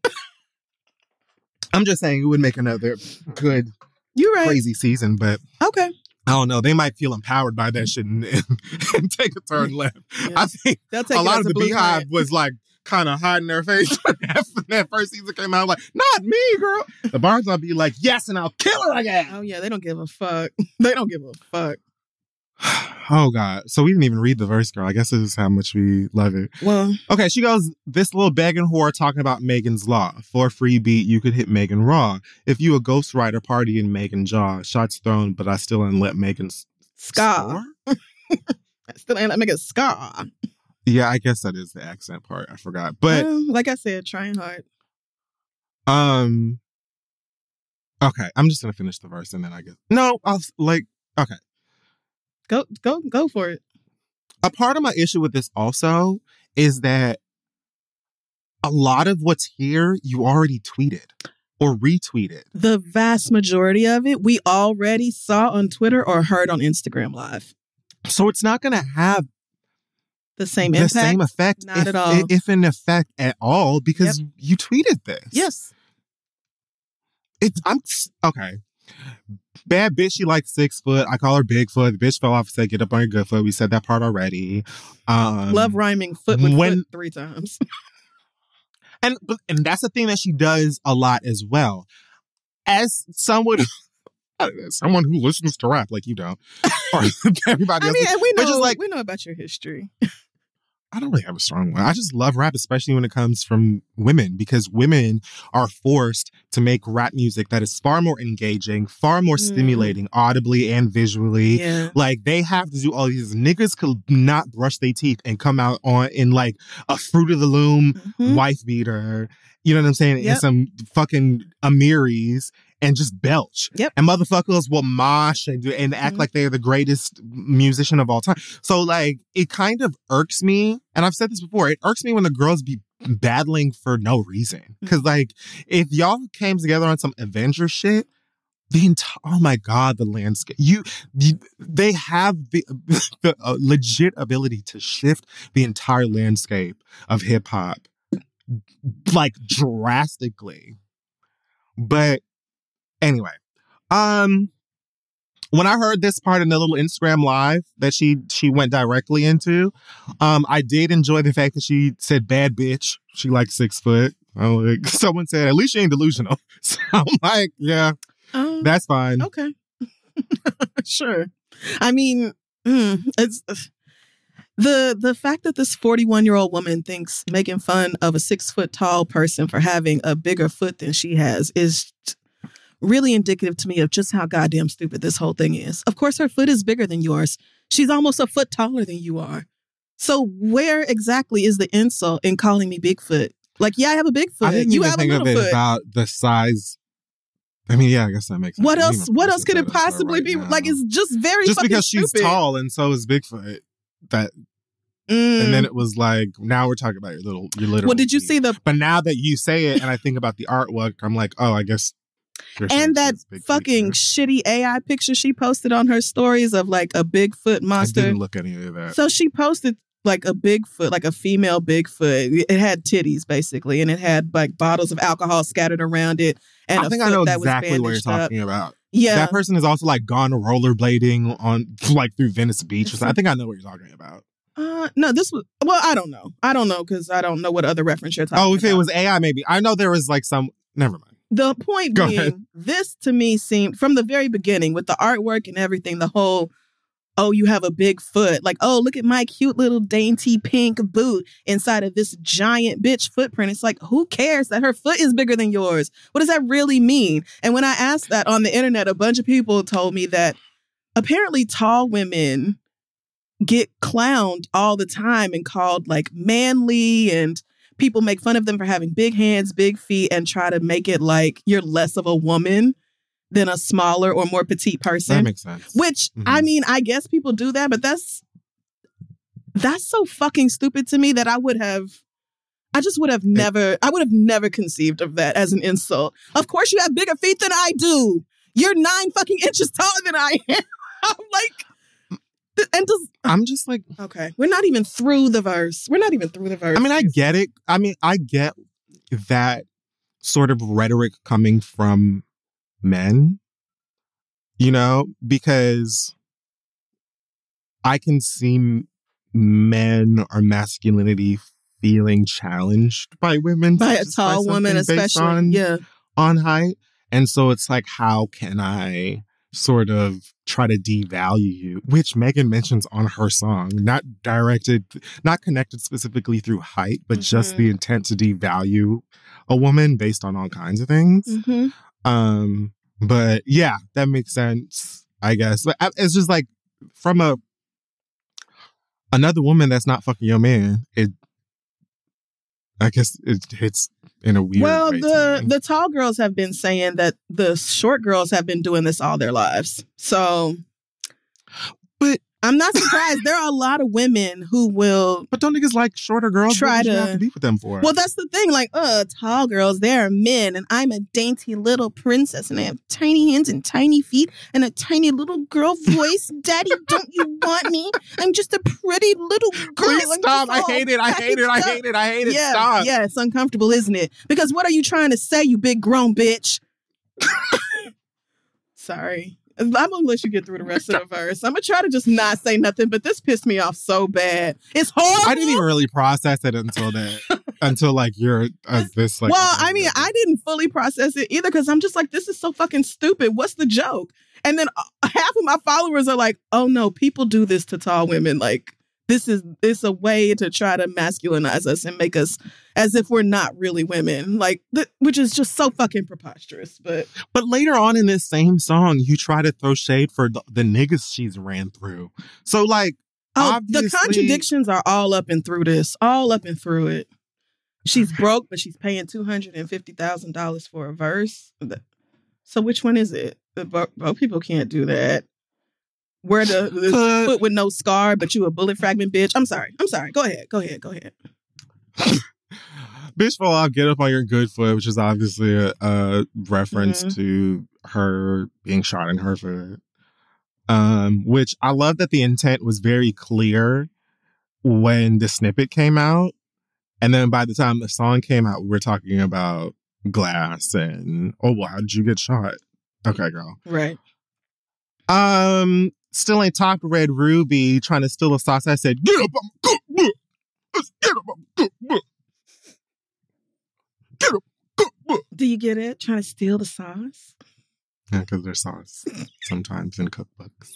I'm just saying it would make another good
You're right.
crazy season, but
Okay.
I don't know. They might feel empowered by that shit and, and take a turn left.
Yeah.
I think
take
a lot of the. Beehive was like kind of hiding their face when that, first season came out. Like, not me, girl. The bars will be like, yes, and I'll kill her again.
Oh yeah, they don't give a fuck. They don't give a fuck.
Oh God! So we didn't even read the verse, girl. I guess this is how much we love it.
Well,
Okay, she goes, This little begging whore talking about Megan's Law. For a free beat, you could hit Megan Raw. If you a ghostwriter party in Megan Jaw, shots thrown, but I still didn't let Megan s-
ska. Still ain't let me get ska.
Yeah, I guess that is the accent part. I forgot. But
Well, like I said, trying hard.
um Okay, I'm just gonna finish the verse and then I guess No, I'll like okay.
Go, go, go for it.
A part of my issue with this also is that a lot of what's here you already tweeted or retweeted.
The vast majority of it we already saw on Twitter or heard on Instagram Live.
So it's not gonna have
The same impact, the
same effect,
Not
if,
at all.
if an effect at all, because you tweeted this.
Yes.
it's I'm okay. Bad bitch, she like six foot. I call her Bigfoot. The bitch fell off and said, "Get up on your good foot." We said that part already. Um,
Love rhyming foot with
when-
foot three times.
and and that's the thing that she does a lot as well. As someone, someone who listens to rap like you don't, or everybody
I
else,
mean, we know
just like-
we know about your history.
I don't really have a strong one. I just love rap, especially when it comes from women, because women are forced to make rap music that is far more engaging, far more
Mm.
stimulating, audibly and visually.
Yeah.
Like they have to do all these niggas could not brush their teeth and come out on in like a fruit of the loom
Mhm.
wife beater. You know what I'm saying?
Yep.
And some fucking Amiris and just belch.
Yep.
And motherfuckers will mosh and do and act
Mhm.
like they're the greatest musician of all time. So like it kind of irks me, and I've said this before, it irks me when the girls be battling for no reason.
Mm.
Cause like if y'all came together on some Avenger shit, the entire oh my god, the landscape. You, you they have the, the uh, legit ability to shift the entire landscape of hip hop like drastically. But anyway, um when I heard this part in the little Instagram live that she she went directly into, um, I did enjoy the fact that she said bad bitch. She like six foot. I'm like, someone said, at least she ain't delusional. So I'm like, yeah,
Um,
that's fine.
okay. sure. I mean, mm, it's the the fact that this 41 year old woman thinks making fun of a six foot tall person for having a bigger foot than she has is really indicative to me of just how goddamn stupid this whole thing is. Of course, her foot is bigger than yours. She's almost a foot taller than you are. So where exactly is the insult in calling me Bigfoot? Like, yeah, I have a big foot.
I didn't
you
even
have
think
a
of
little
it
foot.
about the size. I mean, yeah, I guess that makes sense.
What else? What else could it possibly
right
be?
now.
Like, it's just very
just
fucking
because she's
stupid.
tall and so is Bigfoot. That
Mm.
and then it was like now we're talking about your little your little.
well, did you see the
But now that you say it, and I think about the artwork, I'm like, oh, I guess.
And that fucking shitty AI picture she posted on her stories of like a Bigfoot
I
monster?
didn't look at any of that.
So she posted like a Bigfoot, like a female Bigfoot. It had titties basically, and it had like bottles of alcohol scattered around it, and
I think I know
that was
exactly what you're
bandaged up.
about.
Yeah,
That person has also like gone rollerblading on like through Venice Beach. Or I think I know what you're talking about.
uh, no, this was well, I don't know, I don't know because I don't know what other reference you're talking.
Oh, if it was AI, maybe I know there was like some. Never mind.
The point
Go
being,
ahead.
this to me seemed from the very beginning with the artwork and everything, the whole, oh, you have a big foot. Like, oh, look at my cute little dainty pink boot inside of this giant bitch footprint. It's like, who cares that her foot is bigger than yours? What does that really mean? And when I asked that on the internet, a bunch of people told me that apparently tall women get clowned all the time and called like manly and people make fun of them for having big hands, big feet, and try to make it like you're less of a woman than a smaller or more petite person.
That makes sense.
Which I
Mhm.
mean, I guess people do that, but that's that's so fucking stupid to me that I would have I just would have never I would have never conceived of that as an insult. Of course you have bigger feet than I do. You're nine fucking inches taller than I am. I'm like and does
I'm just like,
okay. We're not even through the verse. We're not even through the verse.
I mean, I get it. I mean, I get that sort of rhetoric coming from men, you know, because I can see men or masculinity feeling challenged by women
by a
just by
tall woman, especially.
on,
yeah.
on height. And so it's like, how can I sort of try to devalue you, which Megan mentions on her song, not directed, not connected specifically through height, but just
Mhm.
the intent to devalue a woman based on all kinds of things.
Mhm.
Um, but yeah, that makes sense, I guess. But it's just like from a another woman that's not fucking your man, it I guess it hits in a weird
Well,
way
the the tall girls have been saying that the short girls have been doing this all their lives. So, I'm not surprised. there are a lot of women who will.
But don't niggas like shorter girls?
Try
what did you
to-
have to be with them for?
Well, that's the thing. Like, uh, tall girls, they're men, and I'm a dainty little princess, and I have tiny hands and tiny feet and a tiny little girl voice. Daddy, don't you want me? I'm just a pretty little girl.
Please stop! I hate it! I hate it! I hate it! I hate it!
yeah,
Stop!
Yeah, it's uncomfortable, isn't it? Because what are you trying to say, you big grown bitch? Sorry. I'm gonna let you get through the rest of the verse. I'm gonna try to just not say nothing, but this pissed me off so bad. It's horrible.
I didn't even really process it until that, until like you're uh, this like.
well, I mean, I didn't fully process it either because I'm just like, this is so fucking stupid. What's the joke? And then uh, half of my followers are like, oh no, people do this to tall women. Like, this is it's a way to try to masculinize us and make us as if we're not really women like th- which is just so fucking preposterous but
But later on in this same song, you try to throw shade for the, the niggas she's ran through. So like,
oh the contradictions are all up and through this all up and through it. She's broke but she's paying $250000 for a verse. So which one is it? The broke, people can't do that wear the, the foot with no scar but you a bullet fragment bitch i'm sorry i'm sorry go ahead go ahead go ahead
bitch fall off, get up on your good foot, which is obviously a, a reference
Mhm.
to her being shot in her foot. Um, which I love that the intent was very clear when the snippet came out. And then by the time the song came out, we were talking about glass and oh well, how did you get shot? Okay, girl.
right
Um, still ain't talked to Red Ruby trying to steal a sauce. I said, get up on my cookbook. Let's get up on my cookbook. Get up cookbook.
do you get it trying to steal the sauce
Yeah, because there's sauce sometimes in cookbooks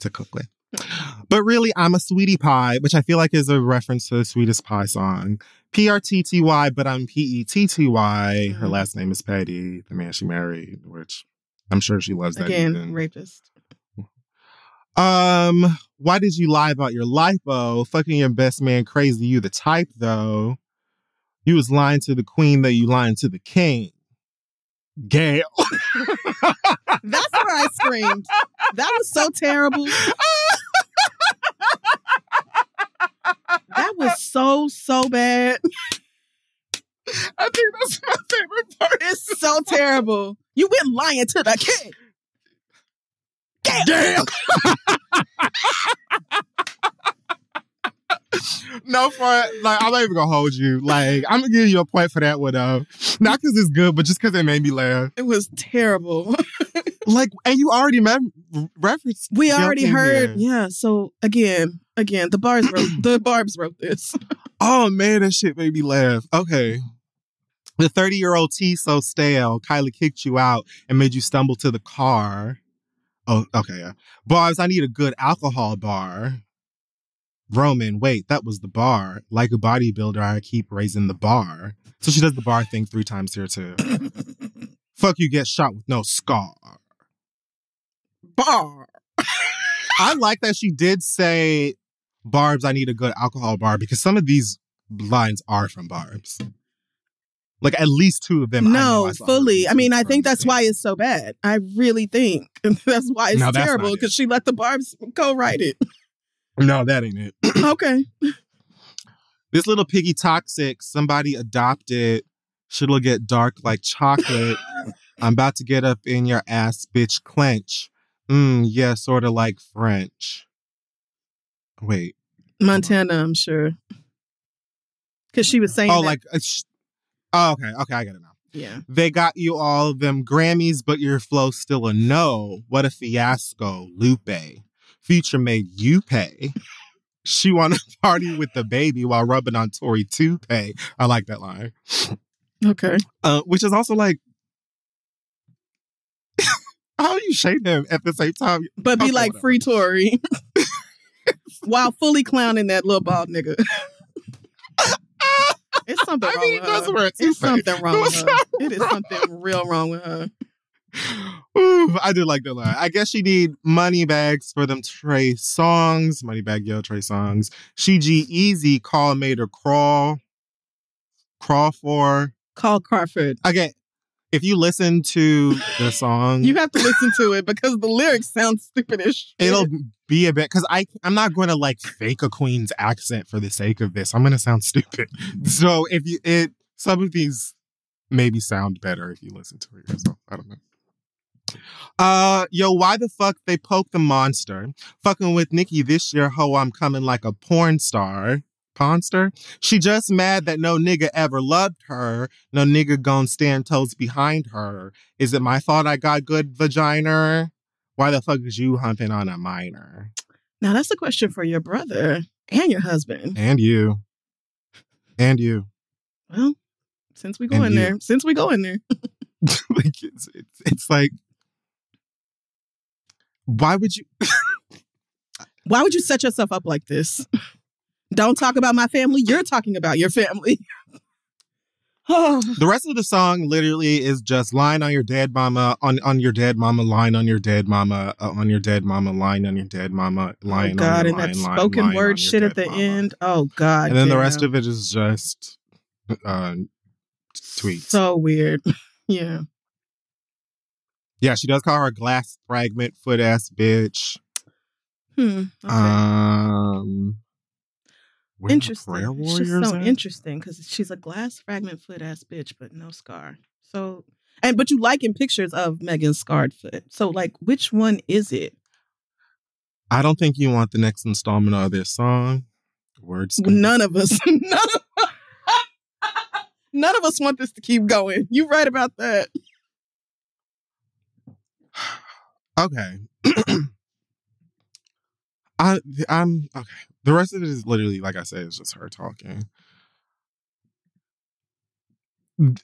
to cook with. But really, I'm a sweetie pie, which I feel like is a reference to the sweetest pie song. P R T T Y, but I'm P E T T Y. Her
Mhm.
last name is Petty, the man she married, which I'm sure she loves that.
again
even.
rapist
Um, why did you lie about your lipo? Fucking your best man crazy. You the type though. You was lying to the queen that you lying to the king. Gayle.
That's where I screamed. That was so terrible. That was so so bad.
I think that's my favorite part.
It's so terrible. You went lying to the king.
Gayle. no, for like I'm not even gonna hold you. Like I'm gonna give you a point for that one though. Not because it's good, but just because it made me laugh.
It was terrible.
Like, and you already mem- referenced.
We already heard.
here.
Yeah. So again, again, the bars wrote the Barb's wrote this.
Oh man, that shit made me laugh. Okay. The 30 year old tea so stale. Kylie kicked you out and made you stumble to the car. Oh, okay, yeah. Bars, I need a good alcohol bar. Roman, wait, that was the bar. Like a bodybuilder, I keep raising the bar. So she does the bar thing three times here too. Fuck you, get shot with no scar.
Bar.
I like that she did say, Barb's, I need a good alcohol bar because some of these lines are from Barb's. Like at least two of them.
No,
I saw
fully. I mean, I think that's why it's so bad. I really think that's why it's
No, that's
terrible
not it.
because she let the Barb's co-write it.
No, that ain't it.
okay.
This little piggy toxic, somebody adopted. Shit'll get dark like chocolate. I'm about to get up in your ass, bitch, clench. Mm, yeah, sort of like French. Wait.
Montana, I'm sure. Because she was saying
Oh,
that-
like, uh, sh- oh, okay, okay, I get it now.
yeah.
They got you all them Grammys, but your flow's still a no. What a fiasco, Lupe. Future made you pay. She wanna party with the baby while rubbing on Tory toupee. I like that line.
Okay.
Uh, which is also like, how you shade him at the same time?
But be
Okay,
like
whatever.
free Tory while fully clowning that little bald nigga. It's something
I
wrong
mean,
her.
where it's
something wrong with her. It is something real wrong with her.
Ooh, I did like that line. I guess she need money bags for them Trey Songz. Money bag, yo, Trey Songz. She G-Eazy call made her crawl. Crawl for.
Call Crawford.
Again, if you listen to the song,
You have to listen to it because the lyrics sound stupid as shit.
it'll be a bit because I I'm not going to like fake a queen's accent for the sake of this. I'm going to sound stupid. So if you it some of these maybe sound better if you listen to it yourself. I don't know. Uh, yo, why the fuck they poke the monster? Fucking with Nicki this year, ho, I'm coming like a porn star. Ponster? She just mad that no nigga ever loved her. No nigga gon' stand toes behind her. Is it my fault I got good vagina? Why the fuck is you humping on a minor?
Now that's a question for your brother and your husband.
And you. And you.
Well, since we go in there, since we go in there,
like it's, it's it's like why would you
Why would you set yourself up like this? Don't talk about my family. You're talking about your family. oh,
The rest of the song literally is just line on your dead mama, on, on your dead mama, line on your dead mama, uh, on your dead mama, line on your dead mama, line
oh God,
on your
and that
line, line,
spoken
line
word shit at the
mama.
end. Oh God.
And then the rest of it is just uh, tweets.
So weird. yeah.
yeah, she does call her a glass fragment foot ass bitch.
Hmm. Okay.
Um, where the
interesting. Just so interesting because she's a glass fragment foot ass bitch, but no scar. So, and but you liking pictures of Megan's scarred foot. So, like, which one is it?
I don't think you want the next installment of this song. Words.
None of us. None of. None of us want this to keep going. You right about that.
Okay. I I'm okay. The rest of it is literally like I said, it's just her talking.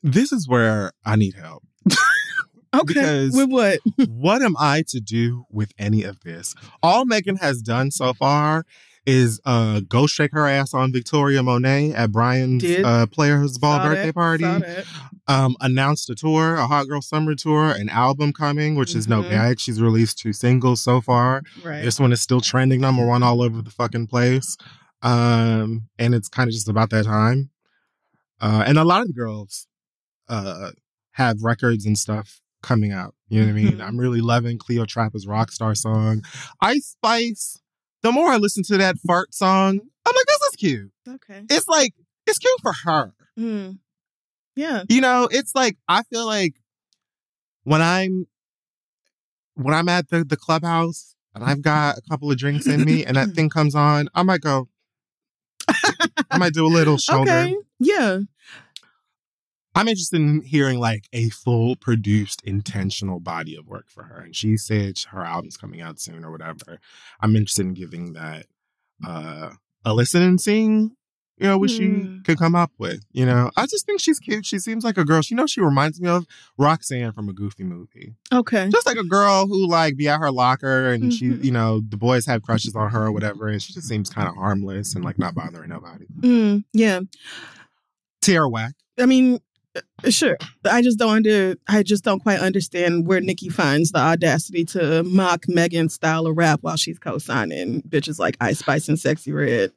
This is where I need help.
Okay.
Because-
With what?
what am I to do with any of this? All Megan has done so far is uh go shake her ass on Victoria Monet at Brian's uh players ball
Saw
birthday
that,
party. um announced a tour, a Hot Girl Summer tour, an album coming, which is no
Mhm.
gag. She's released two singles so far.
Right.
This one is still trending number one all over the fucking place. Um, and it's kind of just about that time. Uh, and a lot of the girls uh have records and stuff coming out. You know what I mean?
Mhm.
I'm really loving Cleotrapa's Rockstar song. Ice Spice, the more I listen to that fart song, I'm like, this is cute.
Okay.
It's like, it's cute for her.
Mm. Yeah.
You know, it's like I feel like when I'm when I'm at the, the clubhouse and I've got a couple of drinks in me and that thing comes on, I might go, I might do a little shoulder.
Okay. Yeah.
I'm interested in hearing like a full produced intentional body of work for her. And she said her album's coming out soon or whatever. I'm interested in giving that uh a listen and seeing, you know, what she
Hmm.
could come up with. You know, I just think she's cute. She seems like a girl. She knows she reminds me of Roxanne from a goofy movie.
Okay.
Just like a girl who like be at her locker and she,
Mhm.
you know, the boys have crushes on her or whatever, and she just seems kind of harmless and like not bothering nobody.
Mm, yeah.
Tierra whack.
I mean, sure. I just don't under. I just don't quite understand where Nicki finds the audacity to mock Megan's style of rap while she's co-signing bitches like Ice Spice and Sexyy Red.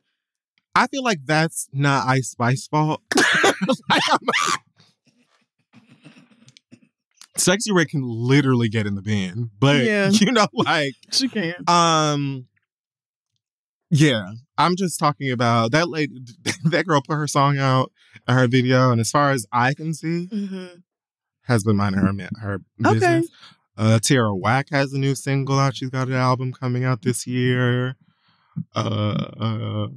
I feel like that's not Ice Spice fault. Like, Sexyy Red can literally get in the bin, but
Yeah.
you know, like,
She can.
um, yeah, I'm just talking about that lady. That girl put her song out, her video, and as far as I can see,
hmm
has been minding her her
Okay.
business. Uh, Tierra Whack has a new single out. She's got an album coming out this year. Uh, uh,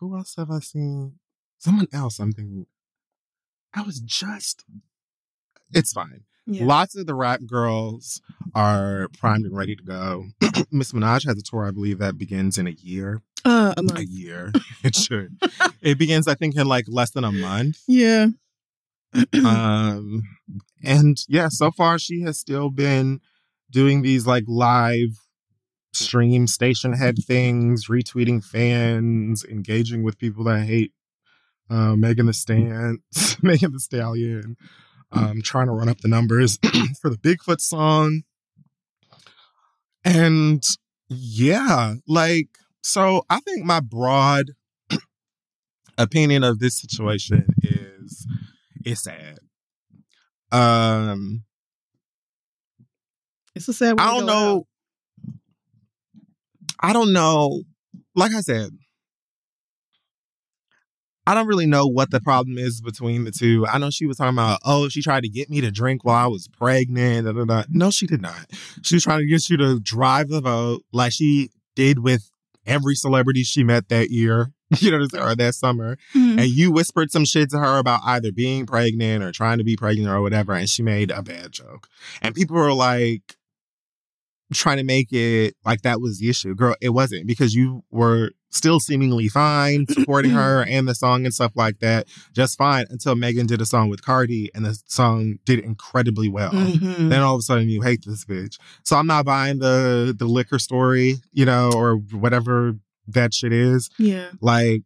who else have I seen? Someone else. I'm thinking. I was just. It's fine.
Yeah.
Lots of the rap girls are primed and ready to go. Miss Minaj has a tour, I believe, that begins in a year.
Uh, a
A year. It should. it begins, I think, in like less than a month.
Yeah.
um and yeah so far she has still been doing these like live stream Stationhead things retweeting fans engaging with people that hate uh megan the stan megan the stallion um trying to run up the numbers for the bigfoot song and yeah like so i think my broad opinion of this situation is it's sad. Um,
It's a sad.
I don't know. I don't know. Like I said, I don't really know what the problem is between the two. I know she was talking about, oh, she tried to get me to drink while I was pregnant. Da, da, da. No, she did not. She was trying to get you to drive the vote like she did with every celebrity she met that year, you know, or that summer.
Mhm.
and you whispered some shit to her about either being pregnant or trying to be pregnant or whatever, and she made a bad joke. And people were like trying to make it like that was the issue. Girl, it wasn't because you were still seemingly fine, supporting her and the song and stuff like that, just fine until Megan did a song with Cardi and the song did incredibly well.
Mhm.
Then all of a sudden you hate this bitch. So I'm not buying the the liquor story, you know, or whatever that shit is.
Yeah.
Like,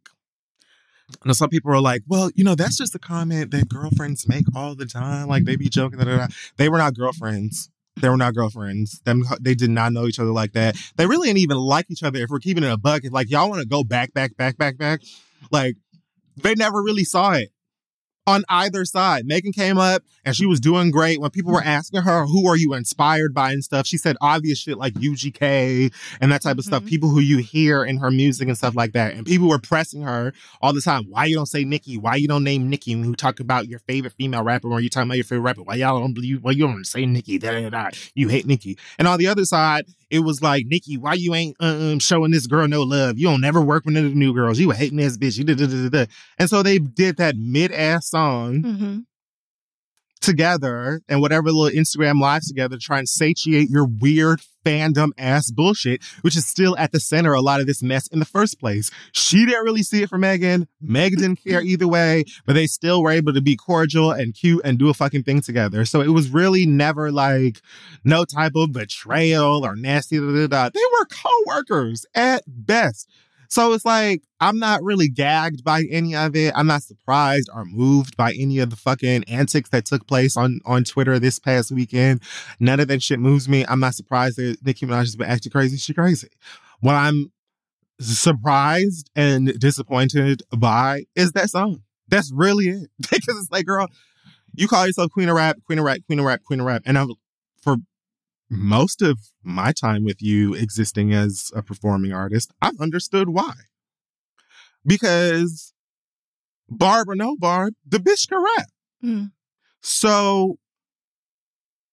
you know, some people are like, well, you know, that's just a comment that girlfriends make all the time. Like they be joking. Da, da, da. They were not girlfriends. They were not girlfriends. Them, they did not know each other like that. They really didn't even like each other. If we're keeping it a buck, if like y'all want to go back, back, back, back, back, like they never really saw it on either side. Megan came up and she was doing great. When people were asking her, who are you inspired by and stuff, she said obvious shit like UGK and that type of stuff.
Mhm.
People who you hear in her music and stuff like that. And people were pressing her all the time. Why you don't say Nicki? Why you don't name Nicki when you talk about your favorite female rapper or you talking about your favorite rapper? Why y'all don't believe? Why you don't say Nicki? Da, da, da. You hate Nicki. And on the other side, it was like Nicki, why you ain't um, showing this girl no love? You don't never work with the new girls. You hating this bitch. You da, da, da, da. And so they did that mid ass song
Mhm.
Together and whatever little Instagram lives together to try and satiate your weird fandom ass bullshit, which is still at the center of a lot of this mess in the first place. She didn't really see it for Megan. Megan didn't care either way, but they still were able to be cordial and cute and do a fucking thing together. So it was really never like no type of betrayal or nasty. Da, da, da. They were co-workers at best. So it's like, I'm not really gagged by any of it. I'm not surprised or moved by any of the fucking antics that took place on, on Twitter this past weekend. None of that shit moves me. I'm not surprised that Nicki Minaj has been acting crazy. She crazy. What I'm surprised and disappointed by is that song. That's really it. because it's like, girl, you call yourself queen of rap, queen of rap, queen of rap, queen of rap. And I'm, for most of my time with you existing as a performing artist, I've understood why. Because Barb or no Barb, the bitch can rap.
Mm.
So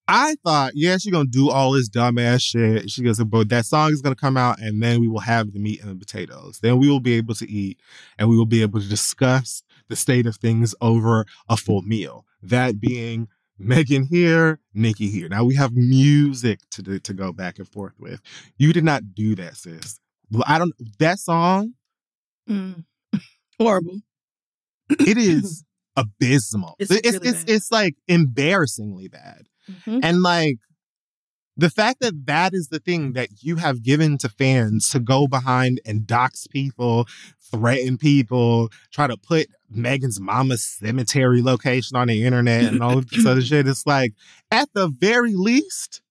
I thought, yeah, she's gonna do all this dumbass shit. She goes, but that song is gonna come out, and then we will have the meat and the potatoes. Then we will be able to eat, and we will be able to discuss the state of things over a full meal. That being Megan here, Nicki here. Now we have music to do, to go back and forth with. You did not do that, sis. Well, I don't. That song,
Mm. Horrible.
it is abysmal.
It's
It's it's
really
it's, it's like embarrassingly bad.
Mhm.
And like the fact that that is the thing that you have given to fans to go behind and dox people, threaten people, try to put Megan's mama's cemetery location on the internet and all this other shit. It's like, at the very least,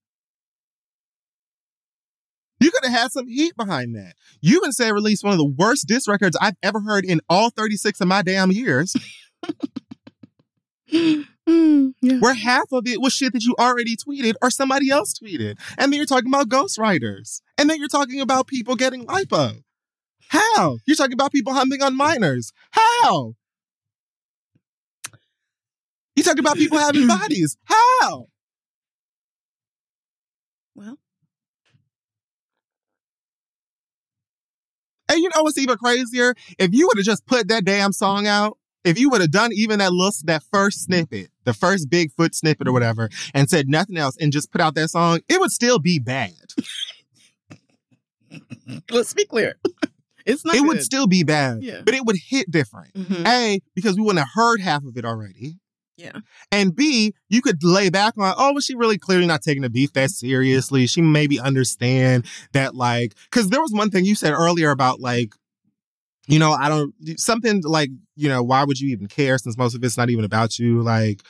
you could have had some heat behind that. You can say released one of the worst diss records I've ever heard in all 36 of my damn years.
Mm, yeah.
where half of it was shit that you already tweeted or somebody else tweeted. And then you're talking about ghostwriters. And then you're talking about people getting lipo. How? You're talking about people humping on minors. How? You talking about people having bodies. How?
Well,
And you know what's even crazier? If you would have just put that damn song out, if you would have done even that little, that first snippet, the first Bigfoot snippet or whatever, and said nothing else and just put out that song, it would still be bad.
let's be clear. It's not.
it would still be bad,
Yeah.
but it would hit different.
Mhm.
A, because we wouldn't have heard half of it already.
Yeah.
And B, you could lay back on, oh, was she really clearly not taking the beef that seriously? She maybe understand that, like, because there was one thing you said earlier about, like, you know, I don't, something like, you know, why would you even care since most of it's not even about you? Like,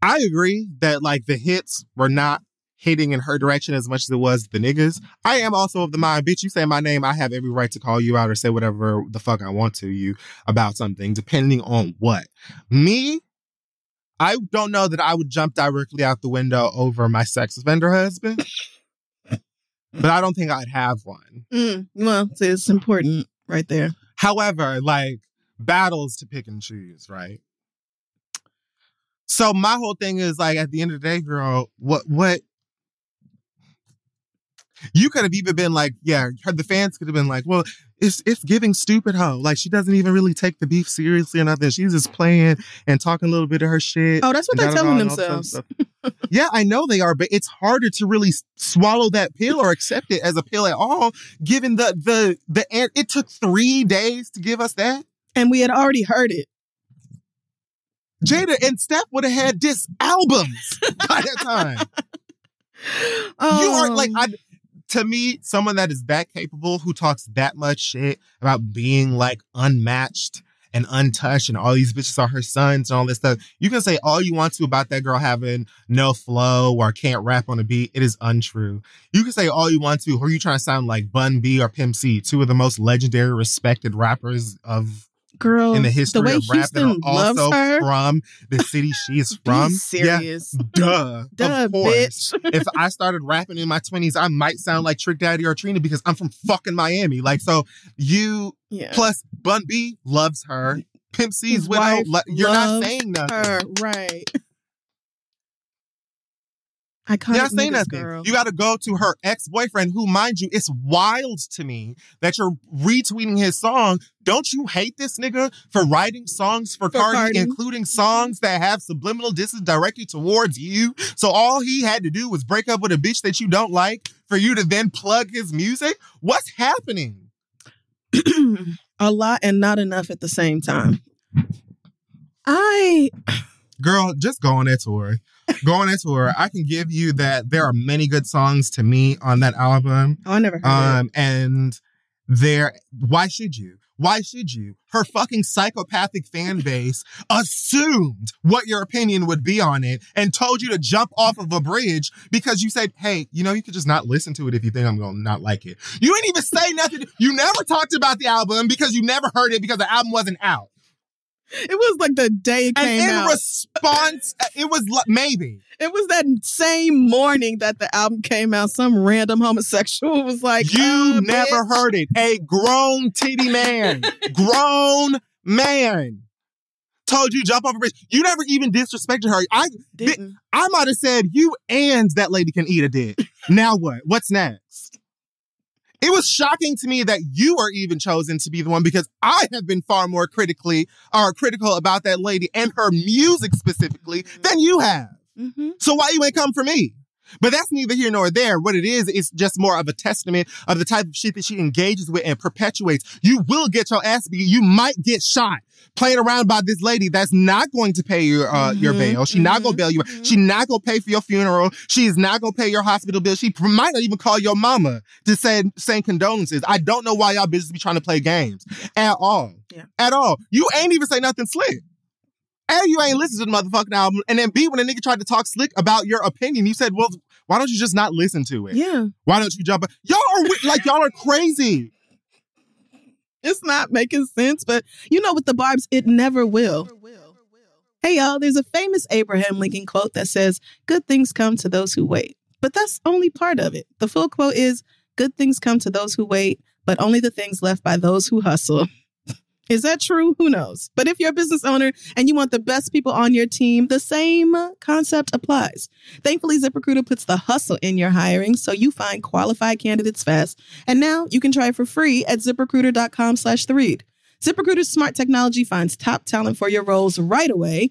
I agree that, like, the hits were not hitting in her direction as much as it was the niggas. I am also of the mind, bitch, you say my name, I have every right to call you out or say whatever the fuck I want to you about something, depending on what. Me, I don't know that I would jump directly out the window over my sex offender husband, but I don't think I'd have one.
Mm, well, it's important right there.
However, like battles to pick and choose, right? So my whole thing is like at the end of the day, girl, what what You could have even been like, yeah, the fans could have been like, well, it's it's giving stupid hoe. Like she doesn't even really take the beef seriously or nothing. She's just playing and talking a little bit of her shit.
Oh, that's what they're telling
and all this other
themselves.
yeah, I know they are, but it's harder to really swallow that pill or accept it as a pill at all, given the the the it took three days to give us that.
And we had already heard it.
Jada and Steph would have had disc albums by that time. you are like
Um,
I to me, someone that is that capable, who talks that much shit about being like unmatched and untouched, and all these bitches are her sons and all this stuff. You can say all you want to about that girl having no flow or can't rap on a beat. It is untrue. You can say all you want to, who are you trying to sound like Bun B or Pimp C, two of the most legendary, respected rappers of
girl,
in the history
the way
of rap that are
Houston
also
her.
from the city she is
Be
from. Yeah,
serious.
duh.
Duh,
of
bitch.
if I started rapping in my 20s, I might sound like Trick Daddy or Trina because I'm from fucking Miami. Like, so you
Yeah.
plus Bun B loves her. Pimp C's
His
widow, lo- you're not saying nothing.
her, right. Iconic
saying
niggas,
nothing.
girl.
You got to go to her ex boyfriend, who, mind you, it's wild to me that you're retweeting his song. Don't you hate this nigga for writing songs for,
For
Cardi,
Cardi.
including songs that have subliminal disses directly towards you? So all he had to do was break up with a bitch that you don't like for you to then plug his music? What's happening?
a lot and not enough at the same time. I
Girl, just go on that tour. Go on that tour. I can give you that there are many good songs to me on that album.
oh, I never heard it.
Um, and there, why should you? Why should you? Her fucking psychopathic fan base assumed what your opinion would be on it and told you to jump off of a bridge because you said, hey, you know, you could just not listen to it if you think I'm going to not like it. You didn't even say nothing. You never talked about the album because you never heard it because the album wasn't out.
It was like the day it
And
came
in
out.
response, it was li- maybe.
it was that same morning that the album came out. Some random homosexual was like,
You
uh,
never
bitch.
heard it. A grown titty man, grown man, told you jump off a bridge. You never even disrespected her. I
Didn't.
I might have said you and that lady can eat a dick. now what? What's next? It was shocking to me that you are even chosen to be the one because I have been far more critically or critical about that lady and her music specifically than you have.
hmm
So why you ain't come for me? But that's neither here nor there. What it is, it's just more of a testament of the type of shit that she engages with and perpetuates. You will get your ass beat. You might get shot playing around by this lady that's not going to pay your uh, your
Mhm,
bail. She not gonna
mhm,
bail you.
mhm.
She not gonna pay for your funeral. She's not gonna pay your hospital bill. She might not even call your mama to say send condolences. I don't know why y'all bitches be trying to play games at all.
Yeah.
At all. You ain't even say nothing slick. A, you ain't listened to the motherfucking album. And then B, when a nigga tried to talk slick about your opinion, you said, well, why don't you just not listen to it?
Yeah.
Why don't you jump? Y'all are like, y'all are crazy.
It's not making sense, but you know, with the barbs, it never will. Hey, y'all, there's a famous Abraham Lincoln quote that says, Good things come to those who wait. But that's only part of it. The full quote is, Good things come to those who wait, but only the things left by those who hustle. Is that true? Who knows? But if you're a business owner and you want the best people on your team, the same concept applies. Thankfully, ZipRecruiter puts the hustle in your hiring so you find qualified candidates fast. And now you can try for free at ziprecruiter.com slash the read. ZipRecruiter's smart technology finds top talent for your roles right away.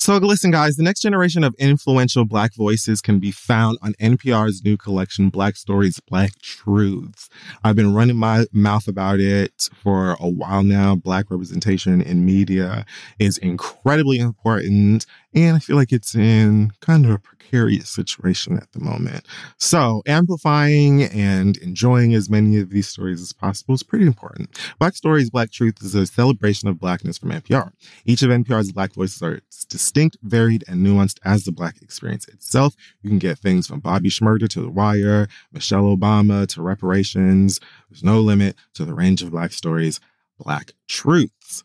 So listen, guys, the next generation of influential Black voices can be found on NPR's new collection, Black Stories, Black Truths. I've been running my mouth about it for a while now. Black representation in media is incredibly important, and I feel like it's in kind of precarious situation at the moment. So amplifying and enjoying as many of these stories as possible is pretty important. Black Stories, Black Truth is a celebration of Blackness from NPR. Each of NPR's Black voices are distinct, varied, and nuanced as the Black experience itself. You can get things from Bobby Shmurda to The Wire, Michelle Obama to reparations. There's no limit to the range of Black stories Black Truths.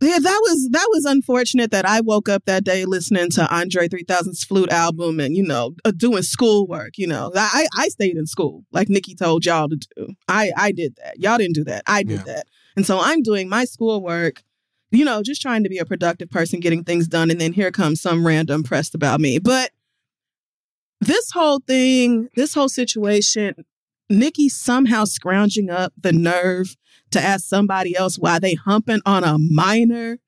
yeah, that was that was unfortunate that I woke up that day listening to Andre 3000's flute album and you know uh, doing schoolwork. You know, I I stayed in school like Nicki told y'all to do. I I did that. Y'all didn't do that. I did
Yeah.
that. And so I'm doing my schoolwork. You know, just trying to be a productive person, getting things done, and then here comes some random pressed about me. But this whole thing, this whole situation, Nicki somehow scrounging up the nerve to ask somebody else why they humping on a minor.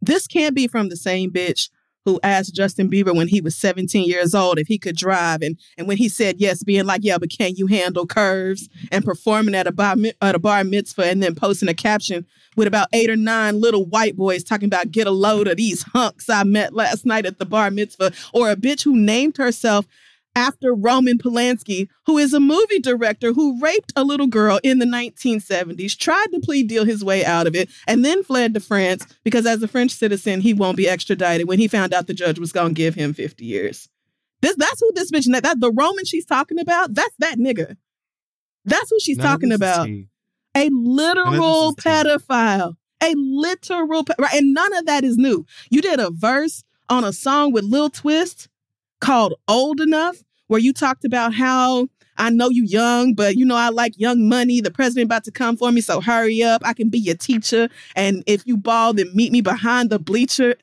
This can't be from the same bitch who asked Justin Bieber when he was 17 years old if he could drive and and when he said yes being like yeah but can you handle curves and performing at a bar at a bar mitzvah and then posting a caption with about eight or nine little white boys talking about get a load of these hunks I met last night at the bar mitzvah or a bitch who named herself after Roman Polanski, who is a movie director who raped a little girl in the 1970s, tried to plea deal his way out of it, and then fled to France because, as a French citizen, he won't be extradited when he found out the judge was going to give him 50 years. This, that's who this bitch, that, that the Roman she's talking about, that's that nigga. That's who she's
None
talking about. A literal pedophile. A literal, pe- right? And none of that is new. You did a verse on a song with Lil Twist called Old Enough, where you talked about how I know you young, but you know I like young money. The president about to come for me, so hurry up. I can be your teacher. And if you ball, then meet me behind the bleacher.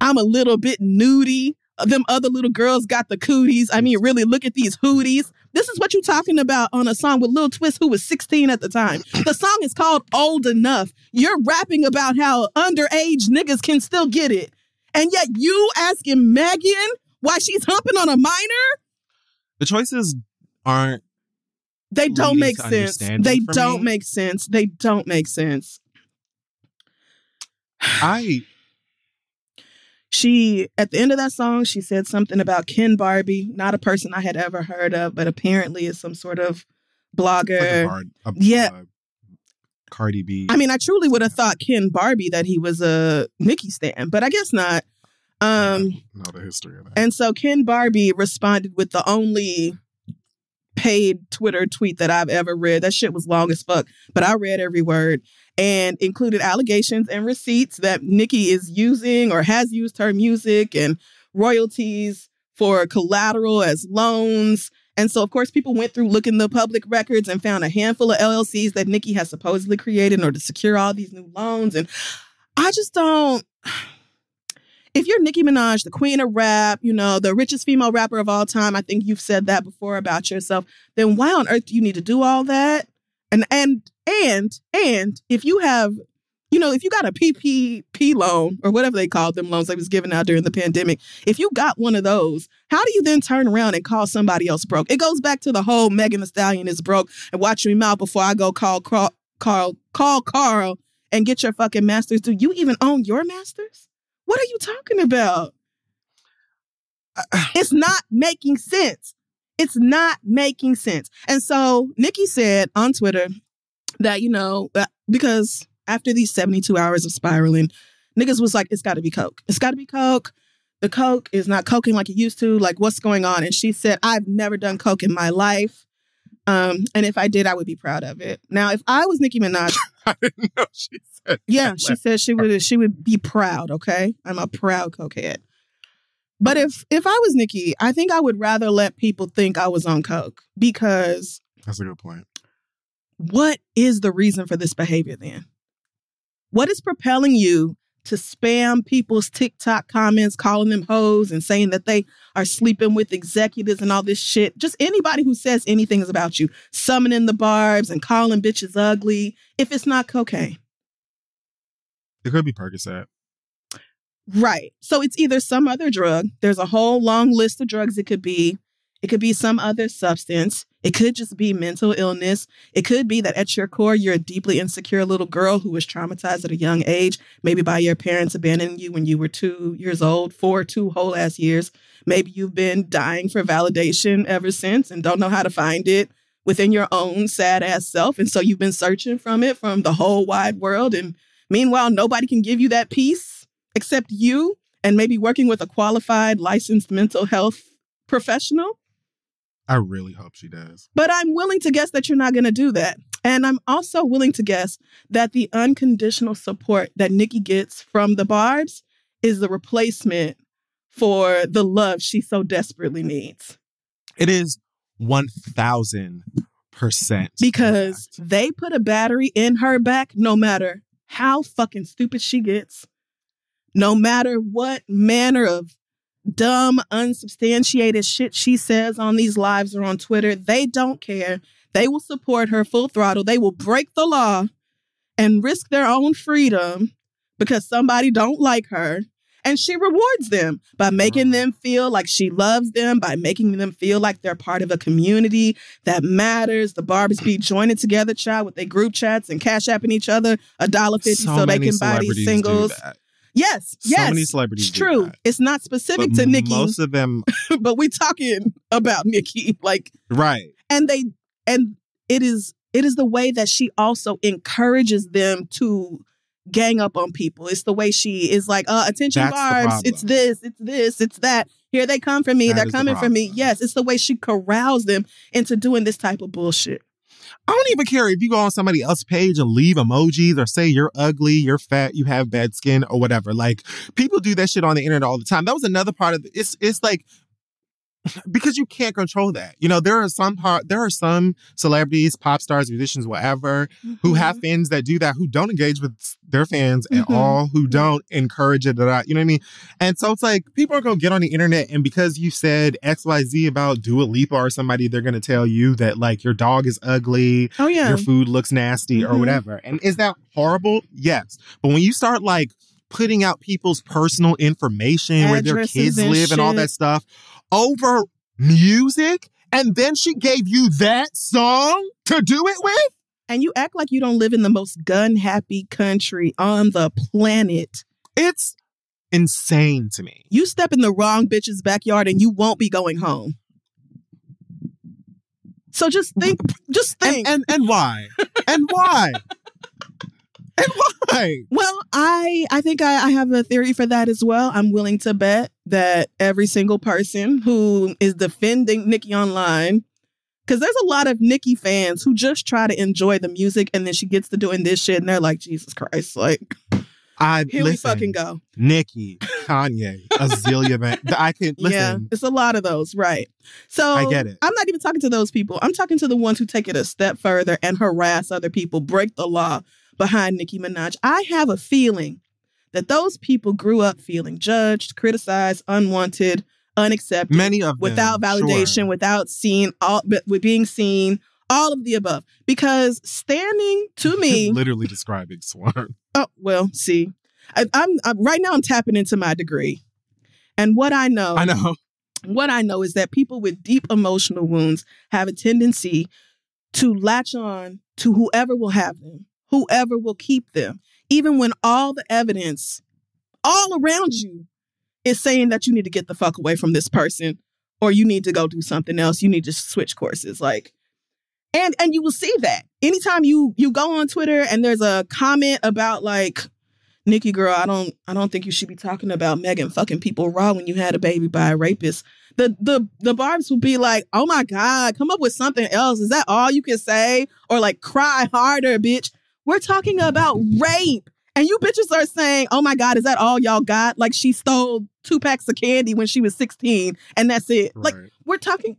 I'm a little bit nudie. Them other little girls got the cooties. I mean, really, look at these hooties. This is what you're talking about on a song with Lil Twist, who was 16 at the time. The song is called Old Enough. You're rapping about how underage niggas can still get it. And yet you asking Megan why she's humping on a minor?
The choices aren't
They don't make sense. They don't
me.
make sense. They don't make sense.
I
She, at the end of that song, she said something about Ken Barbie, not a person I had ever heard of, but apparently is some sort of
like
blogger.
hard, a,
yeah.
a Cardi B.
I mean, I truly would have thought Ken Barbie that he was a Nicki stan, but I guess not. Um,
know the history of that.
And so Ken Barbie responded with the only paid Twitter tweet that I've ever read. That shit was long as fuck, but I read every word and included allegations and receipts that Nicki is using or has used her music and royalties for collateral as loans. And so, of course, people went through looking the public records and found a handful of LLCs that Nicki has supposedly created in order to secure all these new loans. And I just don't if you're Nicki Minaj, the queen of rap, you know, the richest female rapper of all time, I think you've said that before about yourself, then why on earth do you need to do all that? And and and and if you have, you know, if you got a PPP loan or whatever they called them loans they was giving out during the pandemic, if you got one of those, how do you then turn around and call somebody else broke? It goes back to the whole Megan Thee Stallion is broke and watch your mouth before I go call Carl, Carl, call Carl and get your fucking masters. Do you even own your masters? What are you talking about? It's not making sense. It's not making sense. And so Nicki said on Twitter that, you know, uh, because after these 72 hours of spiraling, niggas was like, it's got to be Coke. It's got to be Coke. The Coke is not coking like it used to. Like, what's going on? And she said, I've never done Coke in my life. Um, and if I did, I would be proud of it. Now, if I was Nicki Minaj,
I didn't know she said.
yeah, she said she would she would be proud, okay? I'm a proud cokehead. But if if I was Nicki, I think I would rather let people think I was on coke because
That's a good point.
what is the reason for this behavior then? What is propelling you to spam people's TikTok comments, calling them hoes and saying that they are sleeping with executives and all this shit? Just anybody who says anything is about you, summoning the barbs and calling bitches ugly, if it's not cocaine.
It could be Percocet.
Right. So it's either some other drug. There's a whole long list of drugs it could be. It could be some other substance. It could just be mental illness. It could be that at your core, you're a deeply insecure little girl who was traumatized at a young age, maybe by your parents abandoning you when you were two years old, for two whole ass years. Maybe you've been dying for validation ever since and don't know how to find it within your own sad ass self. And so you've been searching from it from the whole wide world. And meanwhile, nobody can give you that peace except you and maybe working with a qualified, licensed mental health professional.
I really hope she does.
But I'm willing to guess that you're not going to do that. And I'm also willing to guess that the unconditional support that Nicki gets from the Barbs is the replacement for the love she so desperately needs.
It is 1000%
Because they put a battery in her back no matter how fucking stupid she gets, no matter what manner of dumb, unsubstantiated shit she says on these lives or on Twitter, they don't care. They will support her full throttle. They will break the law and risk their own freedom because somebody don't like her. And she rewards them by making them feel like she loves them, by making them feel like they're part of a community that matters. The Barbies be joining together, child, with their group chats and cash apping each other a dollar fifty so, they can buy these singles. Yes,
So
yes.
many celebrities
It's true. It's not specific
But
to Nicki,
Most of them,
but we talking about Nicki. Like,
right.
and they and it is it is the way that she also encourages them to gang up on people. It's the way she is like, uh, attention
That's
barbs, it's this, it's this, it's that. Here they come for me.
That
They're
is the
coming for me. Yes, it's the way she corrals them into doing this type of bullshit.
I don't even care if you go on somebody else's page and leave emojis or say you're ugly, you're fat, you have bad skin, or whatever. Like people do that shit on the internet all the time. That was another part of it. It's it's like because you can't control that. You know, there are some part there are some celebrities, pop stars, musicians, whatever, who
Mm-hmm.
have fans that do that, who don't engage with their fans at
Mhm.
all, who don't encourage it at all. You know what I mean? And so it's like people are gonna get on the internet and because you said XYZ about Dua Lipa or somebody, they're gonna tell you that like your dog is ugly,
Oh yeah.
your food looks nasty, or
Mhm.
whatever. And is that horrible? Yes. But when you start like putting out people's personal information, where their kids live and all that stuff over music, and then she gave you that song to do it with?
and you act like you don't live in the most gun happy country on the planet.
It's insane to me.
You step in the wrong bitch's backyard and you won't be going home. So just think, just
And
think.
and, and why? and why? And why?
well, I I think I, I have a theory for that as well. I'm willing to bet that every single person who is defending Nicki online, because there's a lot of Nicki fans who just try to enjoy the music and then she gets to doing this shit and they're like, Jesus Christ, like
I
here we fucking go.
Nicki, Kanye, Azealia Man. I can listen.
Yeah, it's a lot of those, right? So
I get it.
I'm not even talking to those people. I'm talking to the ones who take it a step further and harass other people, break the law behind Nicki Minaj. I have a feeling that those people grew up feeling judged, criticized, unwanted, unaccepted,
Many of them,
without validation,
sure.
without seeing all, with being seen, all of the above. Because standing to me,
literally describing Swarm.
Oh well, see, I, I'm, I'm right now. I'm tapping into my degree, and what I know,
I know.
what I know is that people with deep emotional wounds have a tendency to latch on to whoever will have them, whoever will keep them, even when all the evidence all around you is saying that you need to get the fuck away from this person or you need to go do something else. You need to switch courses. Like, and and you will see that anytime you you go on Twitter and there's a comment about like Nicki girl, I don't I don't think you should be talking about Megan fucking people raw when you had a baby by a rapist. The the the barbs will be like, oh my God, come up with something else. Is that all you can say? Or like cry harder, bitch. We're talking about rape. And you bitches are saying, oh my God, is that all y'all got? Like she stole two packs of candy when she was 16 and that's it. Like we're talking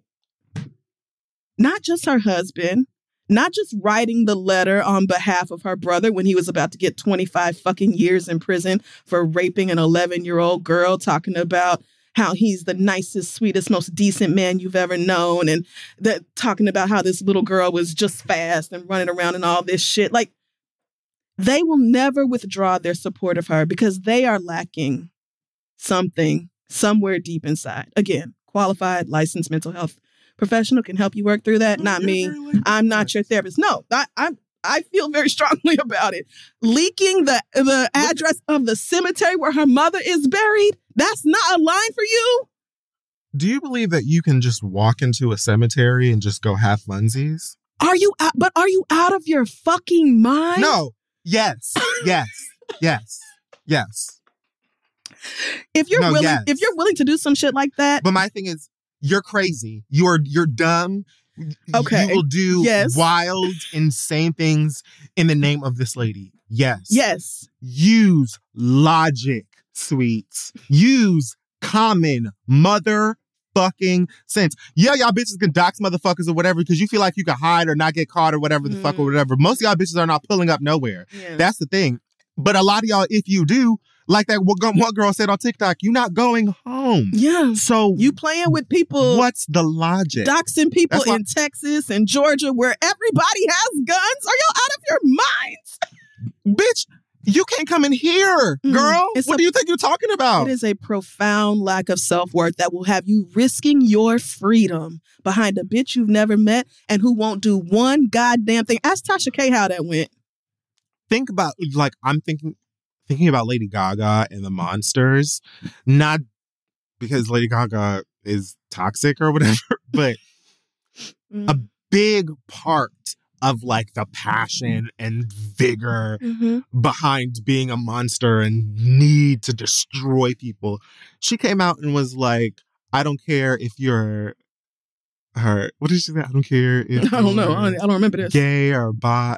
not just her husband, not just writing the letter on behalf of her brother when he was about to get 25 fucking years in prison for raping an 11 year old girl, talking about how he's the nicest, sweetest, most decent man you've ever known, and that talking about how this little girl was just fast and running around and all this shit. Like, they will never withdraw their support of her because they are lacking something somewhere deep inside. Again, qualified, licensed mental health professional can help you work through that. Not me.
very.
I'm not your therapist. No, I, I'm. I feel very strongly about it. Leaking the the address of the cemetery where her mother is buried. That's not a line for you.
Do you believe that you can just walk into a cemetery and just go half funsies?
Are you? Out, but are you out of your fucking mind?
No. Yes. Yes. yes. Yes.
If you're
No,
willing,
yes.
if you're willing to do some shit like that,
But my thing is, you're crazy. You're you're dumb.
Okay.
You will do
Yes.
wild, insane things in the name of this lady. Yes.
yes,
Use logic, sweets. Use common motherfucking sense. Yeah, y'all bitches can dox motherfuckers or whatever because you feel like you can hide or not get caught or whatever the fuck
Mhm.
or whatever. Most of y'all bitches are not pulling up nowhere.
yeah.
That's the thing. But a lot of y'all, if you do, like that one girl said on TikTok, you're not going home.
yeah.
So
You playing with people,
what's the logic?
doxing people
That's why-
in Texas and Georgia where everybody has guns. Are y'all out of your minds?
Bitch, you can't come in here,
Mm.
girl.
It's
what
a-
do you think you're talking about?
It is a profound lack of self worth that will have you risking your freedom behind a bitch you've never met and who won't do one goddamn thing. Ask Tasha K how that went.
Think about like I'm thinking thinking about Lady Gaga and the monsters, not because Lady Gaga is toxic or whatever, but
Mm.
A- big part of like the passion and vigor
Mhm.
behind being a monster and need to destroy people. She came out and was like, I don't care if you're her what did she say? I don't care if
I don't know. I don't, remember this.
gay or bi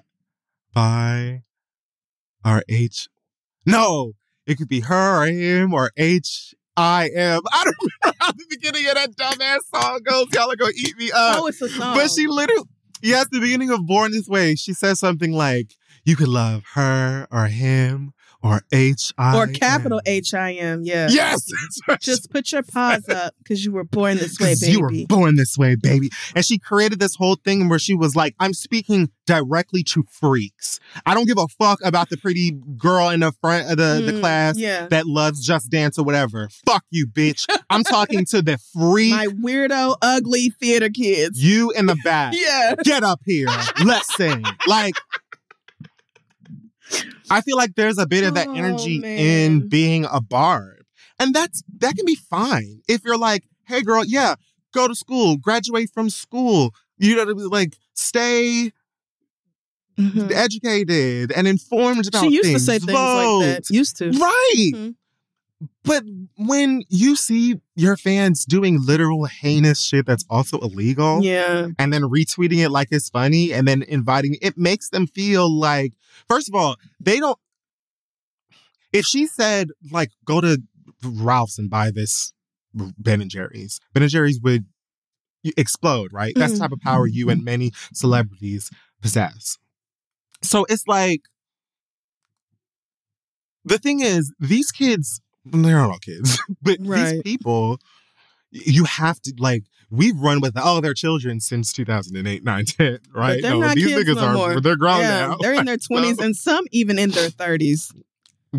bi or H No, it could be her or him or H. I am. I don't remember how the beginning of that dumbass song goes. Y'all are gonna eat me up.
oh, it's a song.
But she literally, yes, the beginning of Born This Way, she says something like, you could love her or him or H I.
or capital H I M. Yeah.
Yes.
Just put your paws up because you were born this way, baby.
You were born this way, baby. And she created this whole thing where she was like, I'm speaking directly to freaks. I don't give a fuck about the pretty girl in the front of the, the
Mm,
class
Yeah.
that loves Just Dance or whatever. Fuck you, bitch. I'm talking to the freak,
My weirdo, ugly theater kids.
you in the back.
Yeah.
get up here. Let's sing. Like, I feel like there's a bit of that
Oh,
energy in being a barb. And that's that can be fine. If you're like, hey girl, yeah, go to school, graduate from school. You know, like stay
Mhm.
educated and informed about
She used
things.
to say things
Vote.
like that. Used to.
Right.
Mhm.
But when you see your fans doing literal heinous shit that's also illegal,
Yeah.
and then retweeting it like it's funny and then inviting it makes them feel like first of all they don't if she said like go to ralph's and buy this ben and jerry's ben and jerry's would explode right? That's the mm-hmm. type of power you and mm-hmm. many celebrities possess. So it's like the thing is these kids they're not all kids but these people you have to like we've run with all they're children since 2008 9 10 right
they're not
these
kids
niggas
no
are
more.
they're grown
yeah.
now
They're in their 20s
So-
and some even in their 30s.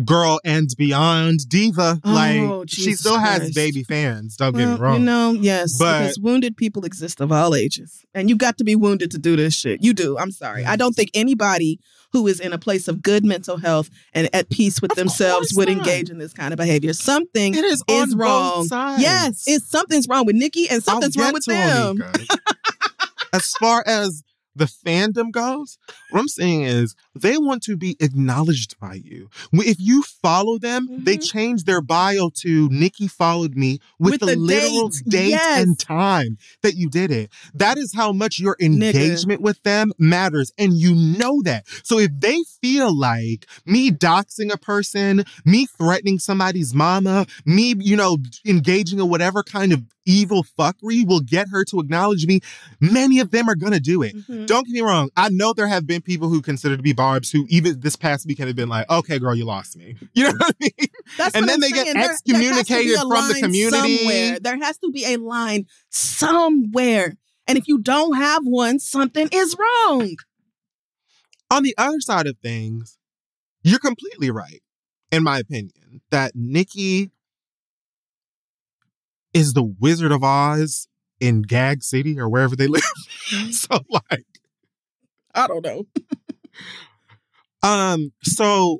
Girl and beyond diva
Oh,
like she
Jesus
still has baby fans don't get me wrong
You know, yes,
But-
because wounded people exist of all ages, and you got to be wounded to do this shit. You do. I'm sorry. I don't think anybody who is in a place of good mental health and at peace with themselves would
not.
engage in this kind of behavior. Something
it is,
is
on
wrong. Yes, it's something's wrong with Nicki and something's wrong with them.
As far as the fandom goes, what I'm saying is they want to be acknowledged by you. If you follow them, they
Mhm.
change their bio to Nicki followed me with,
With
the,
the
literal
date.
date
Yes.
and time that you did it. That is how much your engagement with them matters. And you know that. So if they feel like me doxing a person, me threatening somebody's mama, me, you know, engaging in whatever kind of evil fuckery will get her to acknowledge me, many of them are going to do it.
Mhm.
Don't get me wrong. I know there have been people who consider to be barbs who even this past weekend have been like, okay, girl, you lost me. You know what I mean?
That's
And then
I'm
they get
saying. There- there has to be
excommunicated
a
from the community.
Somewhere. There has to be a line somewhere. And if you don't have one, something is wrong.
On the other side of things, you're completely right, in my opinion, that Nicki is the Wizard of Oz in Gag City or wherever they live. Mm-hmm. so like
I don't know.
um so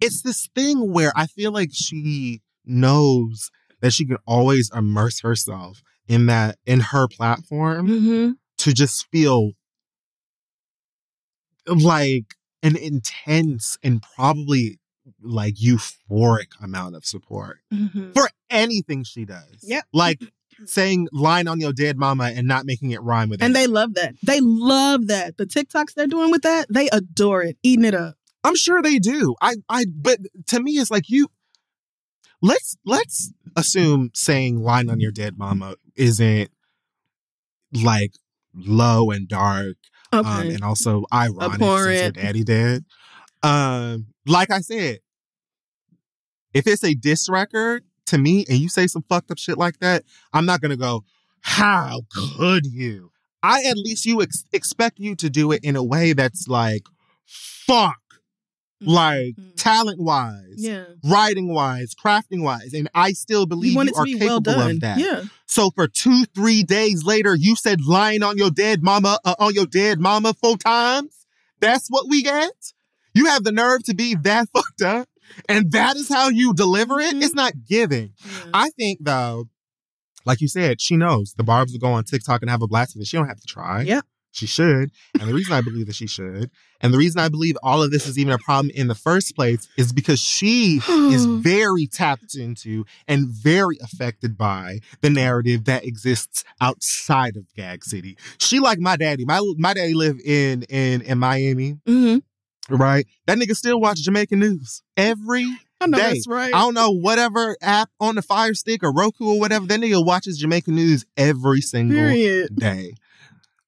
it's this thing where I feel like she knows that she can always immerse herself in that in her platform
Mm-hmm.
to just feel like an intense and probably like euphoric amount of support
Mm-hmm.
for anything she does.
Yep.
Like saying line on your dead mama and not making it rhyme with
And
it.
they love that. They love that. The TikToks they're doing with that, they adore it, eating it up.
I'm sure they do. I I but to me it's like you let's let's assume saying line on your dead mama isn't like low and dark
Okay.
um, and also ironic since your daddy dead. Um, like I said, if it's a diss record to me and you say some fucked up shit like that, I'm not gonna go, how could you? I at least you ex- expect you to do it in a way that's like, fuck, like
Mhm.
talent wise,
yeah.
writing wise, crafting wise, and I still believe
You
you are
be
capable
well
of that.
Yeah.
So for two, three days later, you said lying on your dead mama, uh, on your dead mama four times. That's what we get. You have the nerve to be that fucked up, and that is how you deliver it.
Mhm.
It's not giving.
Yeah.
I think though, like you said, she knows the Barbs will go on TikTok and have a blast with it. She don't have to try.
Yeah.
She should. And the reason I believe that she should, and the reason I believe all of this is even a problem in the first place, is because she is very tapped into and very affected by the narrative that exists outside of Gag City. She like my daddy. My my daddy lived in in in Miami,
hmm
right? That nigga still watch Jamaican news every
I know
day.
that's right.
I don't know whatever app on the Fire Stick or Roku or whatever. That nigga watches Jamaican news every single
Period.
day.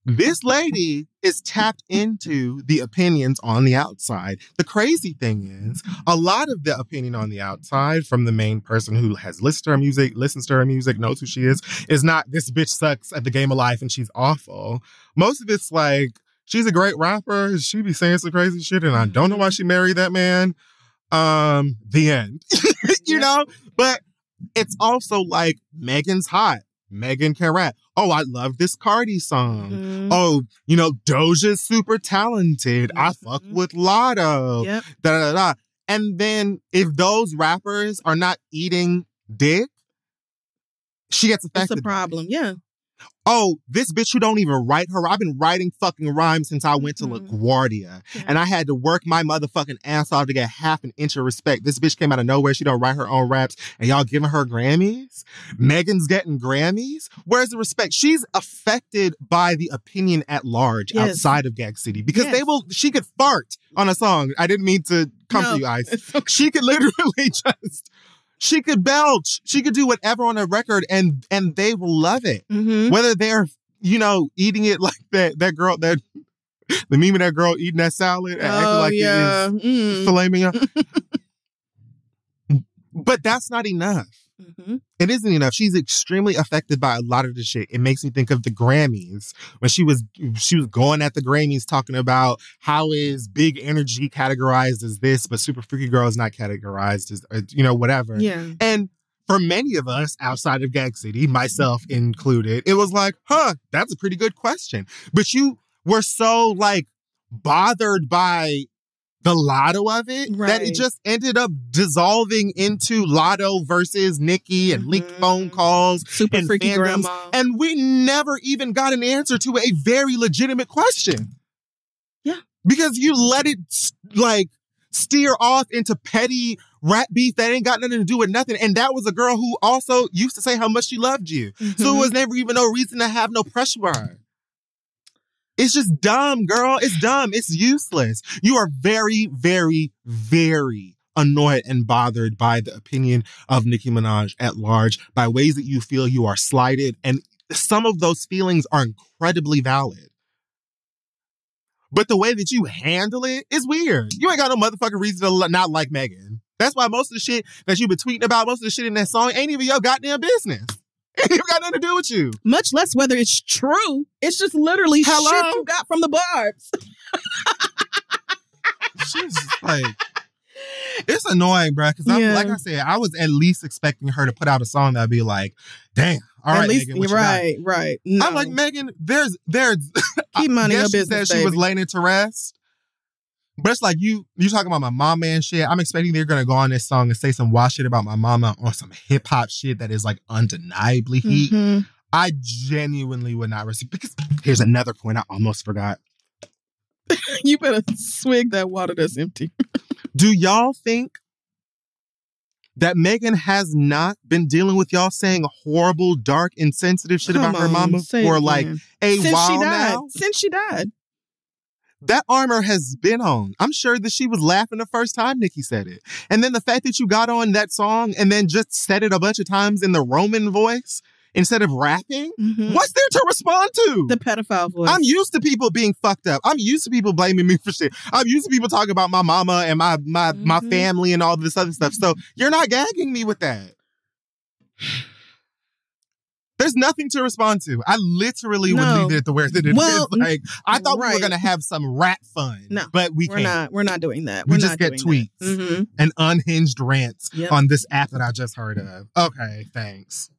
This lady is tapped into the opinions on the outside. The crazy thing is, a lot of the opinion on the outside from the main person who has listened to her music, listens to her music, knows who she is, is not this bitch sucks at the game of life and she's awful. Most of it's like, she's a great rapper. She be saying some crazy shit and I don't know why she married that man. Um, the end. you know? But it's also like Megan's hot. Megan can rap. Oh, I love this Cardi song.
Mhm.
Oh, you know, Doja's super talented. I fuck
Mhm.
with Latto.
Yep.
Da, da, da, da. And then if those rappers are not eating dick, she gets affected.
It's a problem. Yeah.
Oh, this bitch who don't even write her. I've been writing fucking rhymes since I went to
Mhm.
LaGuardia.
Yeah.
And I had to work my motherfucking ass off to get half an inch of respect. This bitch came out of nowhere. She don't write her own raps. And y'all giving her Grammys? Megan's getting Grammys? Where's the respect? She's affected by the opinion at large
Yes.
outside of Gag City. Because they will she could fart on a song. I didn't mean to come
No,
for you, Ice.
Okay.
She could literally just she could belch. She could do whatever on a record and and they will love it
Mhm.
whether they're you know eating it like that that girl that the meme of that girl eating that salad and acting
Oh
like
yeah.
it is
Mm.
filet mignon. but that's not enough.
Mhm.
It isn't enough. She's extremely affected by a lot of the shit. It makes me think of the Grammys when she was she was going at the Grammys talking about how is Big Energy categorized as this, but Super Freaky Girl is not categorized as uh, you know whatever.
Yeah.
And for many of us outside of Gag City, myself included, it was like, huh, that's a pretty good question. But you were so like bothered by the Latto of it
right.
that it just ended up dissolving into Latto versus Nicki and leaked
Mhm.
phone calls.
Super
and
freaky
fandoms,
grandma.
And we never even got an answer to a very legitimate question.
Yeah.
Because you let it like steer off into petty rat beef that ain't got nothing to do with nothing. And that was a girl who also used to say how much she loved you. So
Mhm.
it was never even no reason to have no pressure for her. It's just dumb, girl. It's dumb. It's useless. You are very, very, very annoyed and bothered by the opinion of Nicki Minaj at large, by ways that you feel you are slighted. And some of those feelings are incredibly valid. But the way that you handle it is weird. You ain't got no motherfucking reason to not like Megan. That's why most of the shit that you've been tweeting about, most of the shit in that song ain't even your goddamn business. Ain't even got nothing to do with you.
Much less whether it's true. It's just literally
Hello?
shit you got from the barbs.
She's like, It's annoying, bro. Because I'm
Yeah.
like I said, I was at least expecting her to put out a song that'd be like, "Damn, all right,
least,
Megan, you got?"
right, right. No.
I'm like Megan. There's there's
keep minding your business.
said she was
baby.
laying to rest. But it's like you you talking about my mama and shit. I'm expecting they're gonna go on this song and say some wild shit about my mama or some hip hop shit that is like undeniably heat.
Mhm.
I genuinely would not receive because here's another point I almost forgot.
You better swig that water that's empty.
Do y'all think that Megan has not been dealing with y'all saying horrible, dark, insensitive shit
Come
about her mama for like a
since
while
she died.
now?
Since she died.
That armor has been on. I'm sure that she was laughing the first time Nicki said it. And then the fact that you got on that song and then just said it a bunch of times in the Roman voice instead of rapping,
Mhm.
what's there to respond to?
The pedophile voice.
I'm used to people being fucked up. I'm used to people blaming me for shit. I'm used to people talking about my mama and my my my
Mhm.
family and all this other stuff. So you're not gagging me with that. There's nothing to respond to. I literally
No.
would leave it the where that it is.
Well,
Like I thought we were gonna have some rap fun,
No,
but we
we're
can't.
not. We're not doing that.
We
We're
just
not
get tweets.
Mhm.
and unhinged rants
Yep.
on this app that I just heard of. Okay, thanks.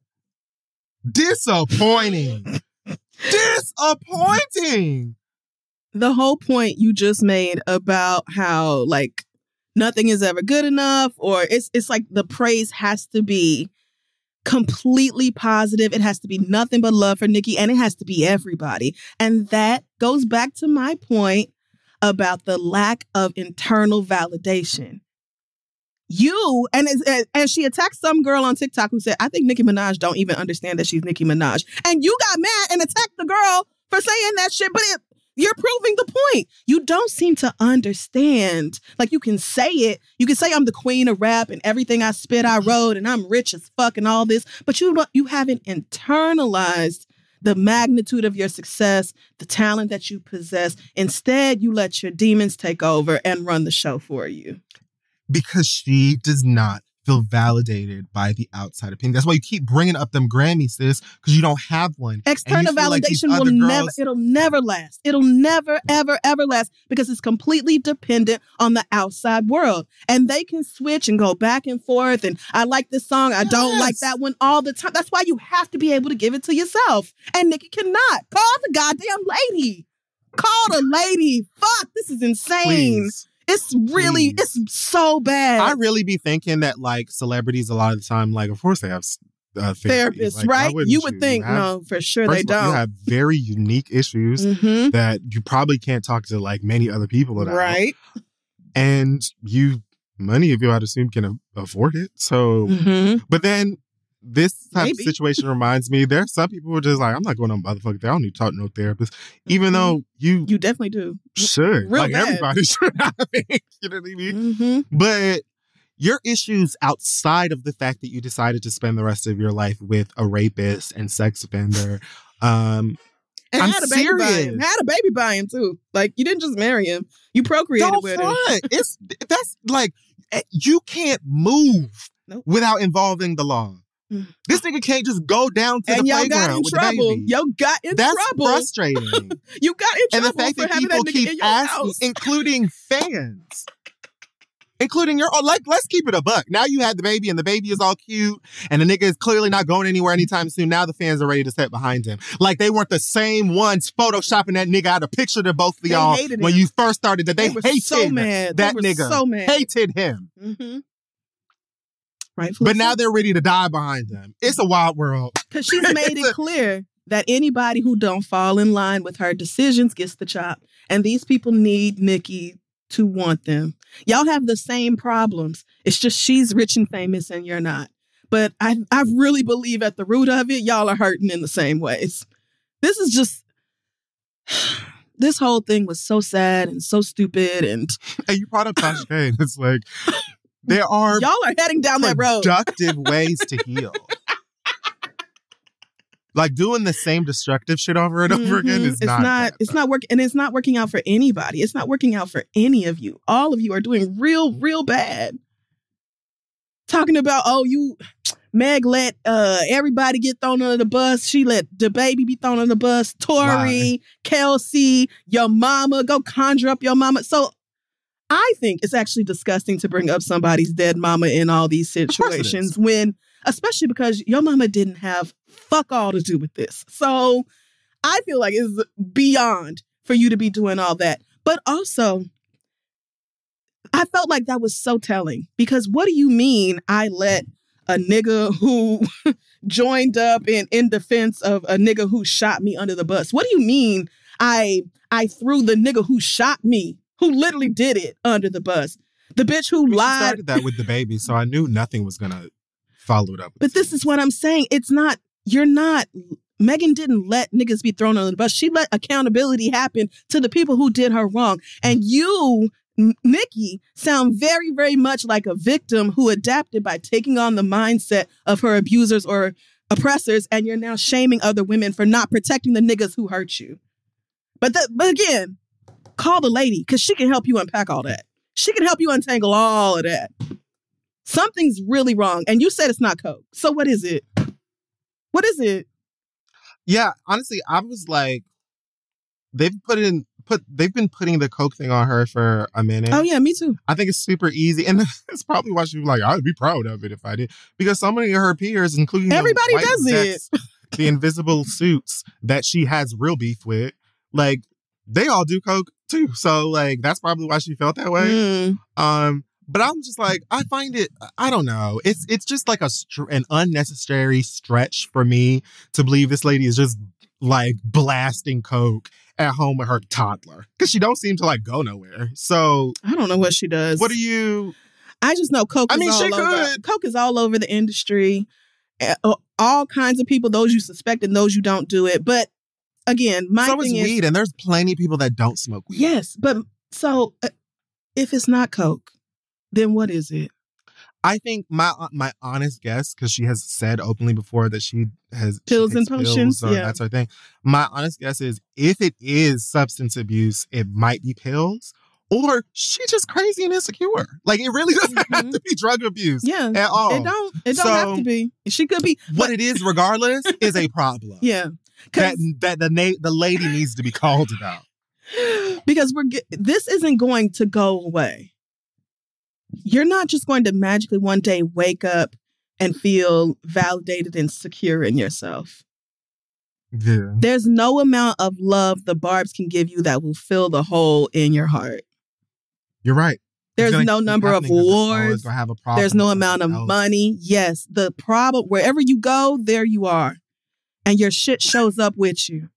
Disappointing. Disappointing.
the whole point you just made about how like nothing is ever good enough or it's it's like the praise has to be completely positive. It has to be nothing but love for Nicki and it has to be everybody. And that goes back to my point about the lack of internal validation. You and and she attacked some girl on TikTok who said I think Nicki Minaj don't even understand that she's Nicki Minaj. And you got mad and attacked the girl for saying that shit but it you're proving the point. You don't seem to understand. Like you can say it. You can say I'm the queen of rap and everything I spit I wrote and I'm rich as fuck and all this, but you don't- you haven't internalized the magnitude of your success, the talent that you possess. Instead, you let your demons take over and run the show for you.
Because she does not feel validated by the outside opinion. That's why you keep bringing up them Grammys, sis, because you don't have one.
External
feel like
validation will
other
never, it'll never last. It'll never ever ever last because it's completely dependent on the outside world. And they can switch and go back and forth and I like this song, I don't like that one all the time. That's why you have to be able to give it to yourself. And Nicki cannot. Call the goddamn lady. Call the lady. Fuck, this is insane.
Please.
It's really
Please.
it's so bad.
I really be thinking that like celebrities a lot of the time, like of course they have uh.
Therapists,
Like,
right? You would think
have-
no, for sure they don't.
You have very unique issues
Mhm.
that you probably can't talk to like many other people about.
Right.
And you, many of you, I'd assume, can a- afford it. So,
Mhm.
but then this type
Maybe.
of situation reminds me there's some people who are just like, I'm not going on motherfucker. I don't need to talk to no therapist, even though you,
You definitely do.
should.
Mm-hmm. real
like
bad.
everybody should. I you know what I mean?
hmm
But your issues outside of the fact that you decided to spend the rest of your life with a rapist and sex offender, um,
And
I'm
had a baby by him.
serious.
Had a baby by him too. Like you didn't just marry him. You procreated
don't
with him.
It's that's like eh, you can't move
Nope.
without involving the law.
Mm.
This nigga can't just go down to
And
the
y'all
playground
got in
with
trouble.
the baby.
Y'all got in
That's
trouble.
frustrating.
You got in trouble and
the fact
for
that
having
people
that nigga
keep
in your
asking,
house.
including fans. Including your, oh, like, let's keep it a buck. Now you had the baby, and the baby is all cute, and the nigga is clearly not going anywhere anytime soon. Now the fans are ready to sit behind him. Like they weren't the same ones photoshopping that nigga out of picture to both of y'all when
him.
you first started that. They,
were
hated
so mad.
that
they
nigga.
So mad.
hated him.
Mm-hmm. Rightfully
But now they're ready to die behind them. It's a wild world.
because she's made it clear that anybody who don't fall in line with her decisions gets the chop, and these people need Nicki to want them. Y'all have the same problems. It's just she's rich and famous, and you're not. But I, I really believe at the root of it, y'all are hurting in the same ways. This is just. This whole thing was so sad and so stupid, and
And you brought up Tasha Kane. It's like there are
y'all are heading down that road.
productive ways to heal. Like doing the same destructive shit over and over again
Mhm.
is
it's
not.
not it's not working and it's not working out for anybody it's not working out for any of you all of you are doing real real bad talking about oh you meg let uh everybody get thrown under the bus she let the baby be thrown under the bus Tory
Lie.
kelsey your mama go conjure up your mama so I think it's actually disgusting to bring up somebody's dead mama in all these
course it is.
situations when, especially because your mama didn't have fuck all to do with this. So I feel like it's beyond for you to be doing all that. But also, I felt like that was so telling because what do you mean I let a nigga who joined up in in defense of a nigga who shot me under the bus? What do you mean I I threw the nigga who shot me, who literally did it under the bus? The bitch who
She
lied.
started that with the baby, so I knew nothing was gonna follow it up.
But this is what I'm saying. It's not, you're not, Megan didn't let niggas be thrown under the bus. She let accountability happen to the people who did her wrong. Mm. And you, Nicki, sound very, very much like a victim who adapted by taking on the mindset of her abusers or oppressors. And you're now shaming other women for not protecting the niggas who hurt you. But that, but again, call the lady because she can help you unpack all that. She can help you untangle all of that. Something's really wrong. And you said it's not coke. So what is it? What is it?
Yeah, honestly, I was like, they've put in put they've been putting the coke thing on her for a minute.
Oh yeah, me too.
I think it's super easy, and it's probably why she was like, I'd be proud of it if I did, because so many of her peers, including
Everybody does it.
the invisible suits that she has real beef with, like they all do coke too. So like that's probably why she felt that way.
Mm.
Um, but I'm just like, I find it, I don't know. It's it's just like a str- an unnecessary stretch for me to believe this lady is just like blasting coke at home with her toddler because she don't seem to like go nowhere. So
I don't know what she does.
what do you?
I just know Coke.
I
is
mean,
all
she
over.
could.
Coke is all over the industry. All kinds of people, those you suspect and those you don't do it. But again, my
so is
thing is,
weed, and there's plenty of people that don't smoke weed.
yes, but so uh, if it's not Coke, then what is it?
I think my uh, my honest guess, because she has said openly before that she has she
Pills and
takes pills
potions,
or
yeah.
that's her thing. My honest guess is if it is substance abuse, it might be pills, or she's just crazy and insecure. Like it really doesn't have
Mhm.
to be drug abuse
Yeah,
at all.
it don't. It don't have to be. She could be.
What it is, regardless, is a problem.
Yeah,
That that the na- the lady needs to be called about.
because we're get, this isn't going to go away. You're not just going to magically one day wake up and feel validated and secure in yourself.
Yeah.
There's no amount of love the Barbz can give you that will fill the hole in your heart.
You're right.
There's no number of wars.
have a problem
There's no amount of
else.
money. Yes, the problem wherever you go, there you are. And your shit shows up with you.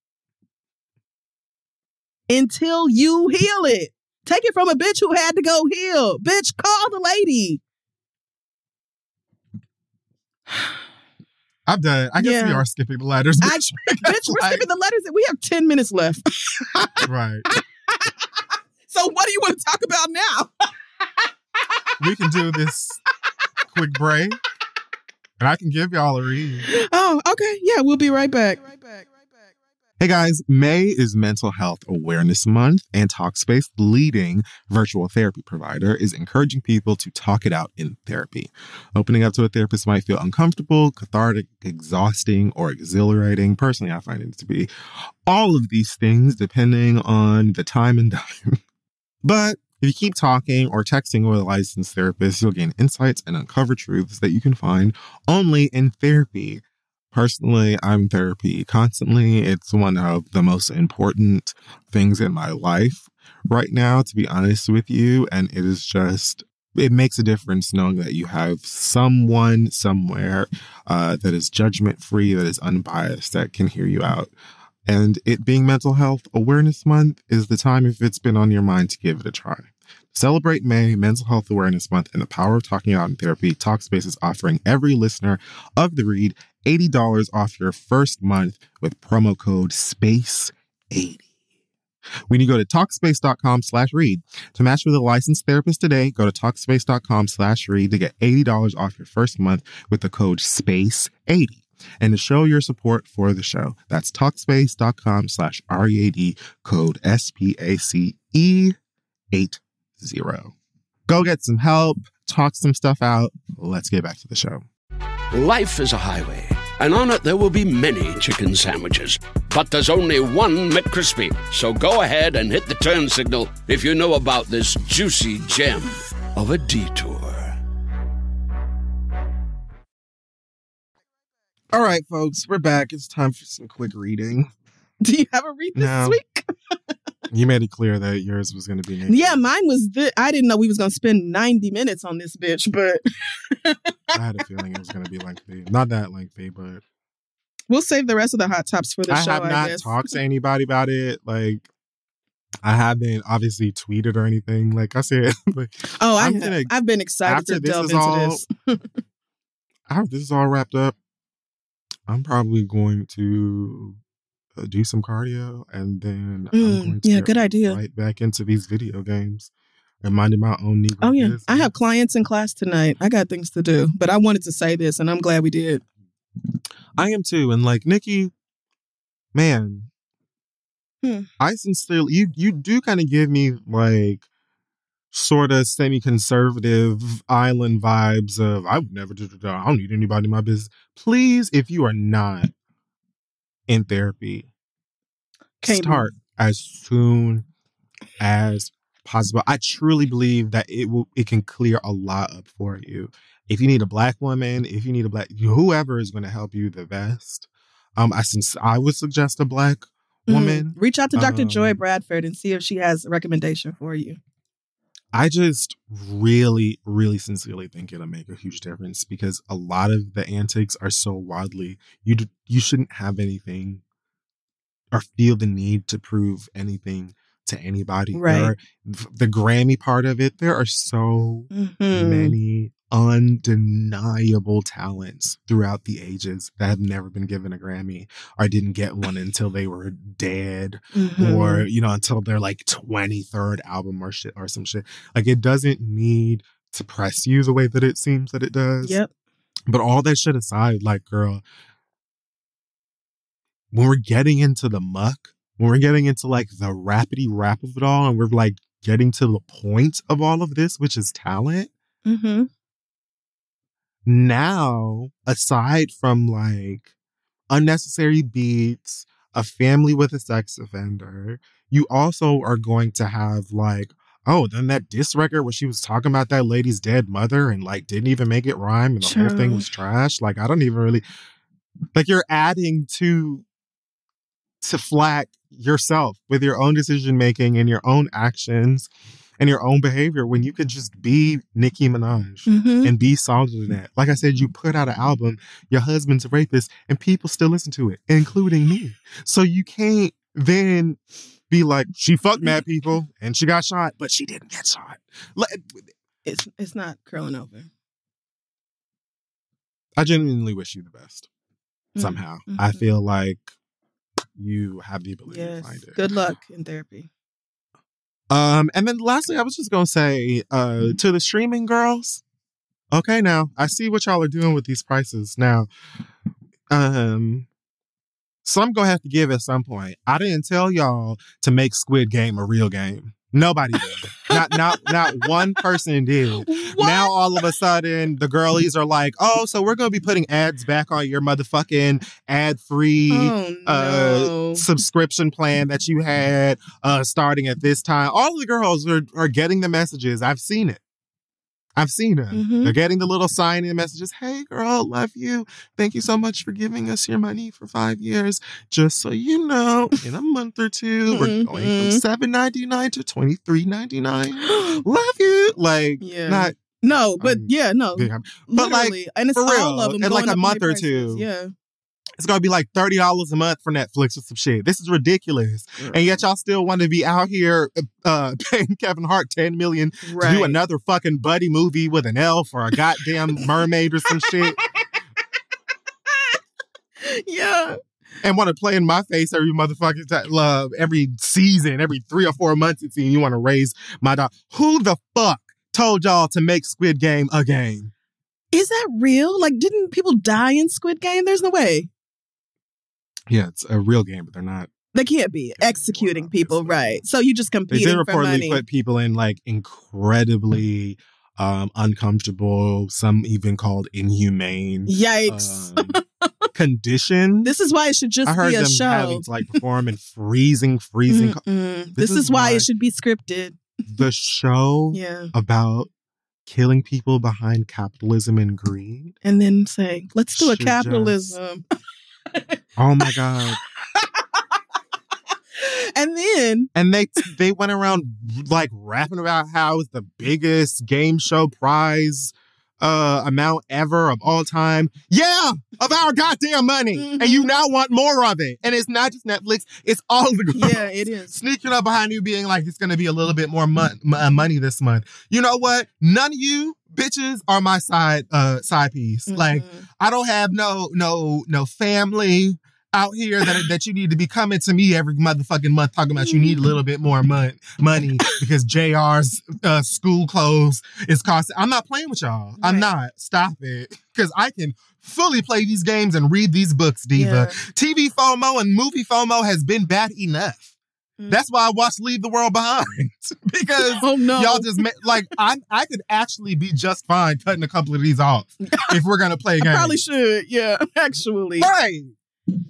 Until you heal it. Take it from a bitch who had to go heal. Bitch, call the lady.
I'm done. I guess we are skipping the letters.
I- Bitch, we're
Like-
skipping the letters and we have 10 minutes left.
right.
So what do you want to talk about now?
we can do this quick break, and I can give y'all a read.
Oh, okay. Yeah, we'll be right back.
Hey guys, May is Mental Health Awareness Month, and Talkspace, the leading virtual therapy provider, is encouraging people to talk it out in therapy. Opening up to a therapist might feel uncomfortable, cathartic, exhausting, or exhilarating. Personally, I find it to be all of these things depending on the time and time. But if you keep talking or texting with a licensed therapist, you'll gain insights and uncover truths that you can find only in therapy. Personally, I'm therapy constantly. It's one of the most important things in my life right now, to be honest with you. And it is just, it makes a difference knowing that you have someone somewhere uh, that is judgment free, that is unbiased, that can hear you out. And it being Mental Health Awareness Month is the time, if it's been on your mind, to give it a try. Celebrate May, Mental Health Awareness Month, and the power of talking out in therapy. Talkspace is offering every listener of the read $80 off your first month with promo code SPACE80. When you go to Talkspace.com slash read to match with a licensed therapist today, go to Talkspace.com slash read to get $80 off your first month with the code SPACE80. And to show your support for the show, that's Talkspace.com slash READ code SPACE80. Go get some help, talk some stuff out. Let's get back to the show.
Life is a highway, and on it there will be many chicken sandwiches. But there's only one McCrispy. So go ahead and hit the turn signal if you know about this juicy gem of a detour.
All right, folks, we're back. It's time for some quick reading.
Do you have a read this
No.
week?
You made it clear that yours was going to be.
Yeah, mine was. Th- I didn't know we was gonna spend ninety minutes on this bitch, but
I had a feeling it was going to be lengthy. Not that lengthy, but
we'll save the rest of the hot tops for the
I
show.
have
I
not
guess.
talked to anybody about it. Like, I haven't obviously tweeted or anything. Like I said,
Oh, I have.
gonna-
I've been excited to delve into
all-
this.
this is all wrapped up, I'm probably going to uh, do some cardio and then I'm
Mm,
going to
yeah,
get
good idea.
right back into these video games and minding my own Negro
Oh yeah,
business.
I have clients in class tonight. I got things to do, but I wanted to say this, and I'm glad we did.
I am too. And like Nicki, man,
Hmm.
I sincerely you you do kind of give me like sort of semi-conservative island vibes of I would never do I don't need anybody in my business. Please, if you are not in therapy,
Can't be.
start as soon as possible. I truly believe that it will it can clear a lot up for you. If you need a black woman, if you need a black whoever is going to help you the best. Um, I since I would suggest a black
Mhm.
woman.
Reach out to Dr. Joy
Um,
Bradford and see if she has a recommendation for you.
I just really, really sincerely think it'll make a huge difference because a lot of the antics are so wildly. You you shouldn't have anything or feel the need to prove anything to anybody. There
Right.
are- the Grammy part of it, there are so
Mhm.
many undeniable talents throughout the ages that have never been given a Grammy or didn't get one until they were dead
Mhm.
or you know until their like 23rd album or shit or some shit like it doesn't need to press you the way that it seems that it does
Yep.
but all that shit aside like girl when we're getting into the muck when we're getting into like the rapidy rap of it all and we're like getting to the point of all of this which is talent.
Mm-hmm.
now aside from like unnecessary beats a family with a sex offender you also are going to have like oh then that diss record where she was talking about that lady's dead mother and like didn't even make it rhyme and the whole thing was trash. Like i don't even really like you're adding to to flack yourself with your own decision making and your own actions and your own behavior when you could just be Nicki Minaj
Mm-hmm.
and be solid in that. Like I said, you put out an album, your husband's a rapist, and people still listen to it, including me. So you can't then be like, she fucked mad people and she got shot, but she didn't get shot.
It's it's not curling over.
I genuinely wish you the best.
Mm.
Somehow, I
Mhm.
feel like you have the ability to
Yes.
find it.
Good luck in therapy.
Um, and then lastly, I was just gonna say, uh, to the streaming girls, okay, now I see what y'all are doing with these prices. Now, um, some gonna have to give at some point. I didn't tell y'all to make Squid Game a real game. Nobody did. Not not not one person did. Now all of a sudden the girlies are like, oh, so we're gonna be putting ads back on your motherfucking ad free
oh
uh, subscription plan that you had uh starting at this time. All of the girls are, are getting the messages. I've seen it. I've seen them.
Mhm.
They're getting the little sign in the messages. Hey girl, love you. Thank you so much for giving us your money for five years. Just so you know, in a month or two, we're going from
Mhm.
seven ninety nine to twenty three ninety nine. Love you. Like
Yeah.
not
no, but
I'm
yeah, no.
But like
and it's
for real,
all of them
in like a month or
prices.
two.
Yeah.
It's gonna be like thirty dollars a month for Netflix or some shit. This is ridiculous. And yet y'all still want to be out here uh paying Kevin Hart 10 million to do another fucking buddy movie with an elf or a goddamn mermaid or some shit
yeah.
and want to play in my face every motherfucking time love every season, every three or four months it seems you want to raise my dog. Who the fuck told y'all to make Squid Game a game?
Is that real? Like, didn't people die in Squid Game? There's no way.
Yeah, it's a real game, but they're not.
They can't be executing people, right? So you just
compete.
They
did reportedly put people in like incredibly um uncomfortable, some even called inhumane
Yikes!
um, conditions.
This is why it should just
I heard
be a
them
show.
having to like perform in freezing, freezing. co- This
This,
is
is why
why-
it should be scripted.
the show
Yeah.
about killing people behind capitalism and greed.
And then say, let's do a capitalism.
Oh my god!
and then
and they they went around like rapping about how it's the biggest game show prize uh amount ever of all time. Yeah, of our goddamn money,
Mhm.
and you now want more of it. And it's not just Netflix; it's all the girls
yeah, it is.
sneaking up behind you, being like, "It's going to be a little bit more mon- m- uh, money this month." You know what? None of you bitches are my side uh side piece. Like,
Mhm.
I don't have no no no family out here that that you need to be coming to me every motherfucking month talking about you need a little bit more mon- money because JR's uh, school clothes is costing. I'm not playing with y'all. I'm not. Stop it. Because I can fully play these games and read these books, Diva. TV FOMO and movie FOMO has been bad enough.
Mm.
That's why I watched Leave the World Behind because
Oh no.
y'all just ma- like I I could actually be just fine cutting a couple of these off if we're gonna play
I
games.
probably should. Yeah, actually.
Right.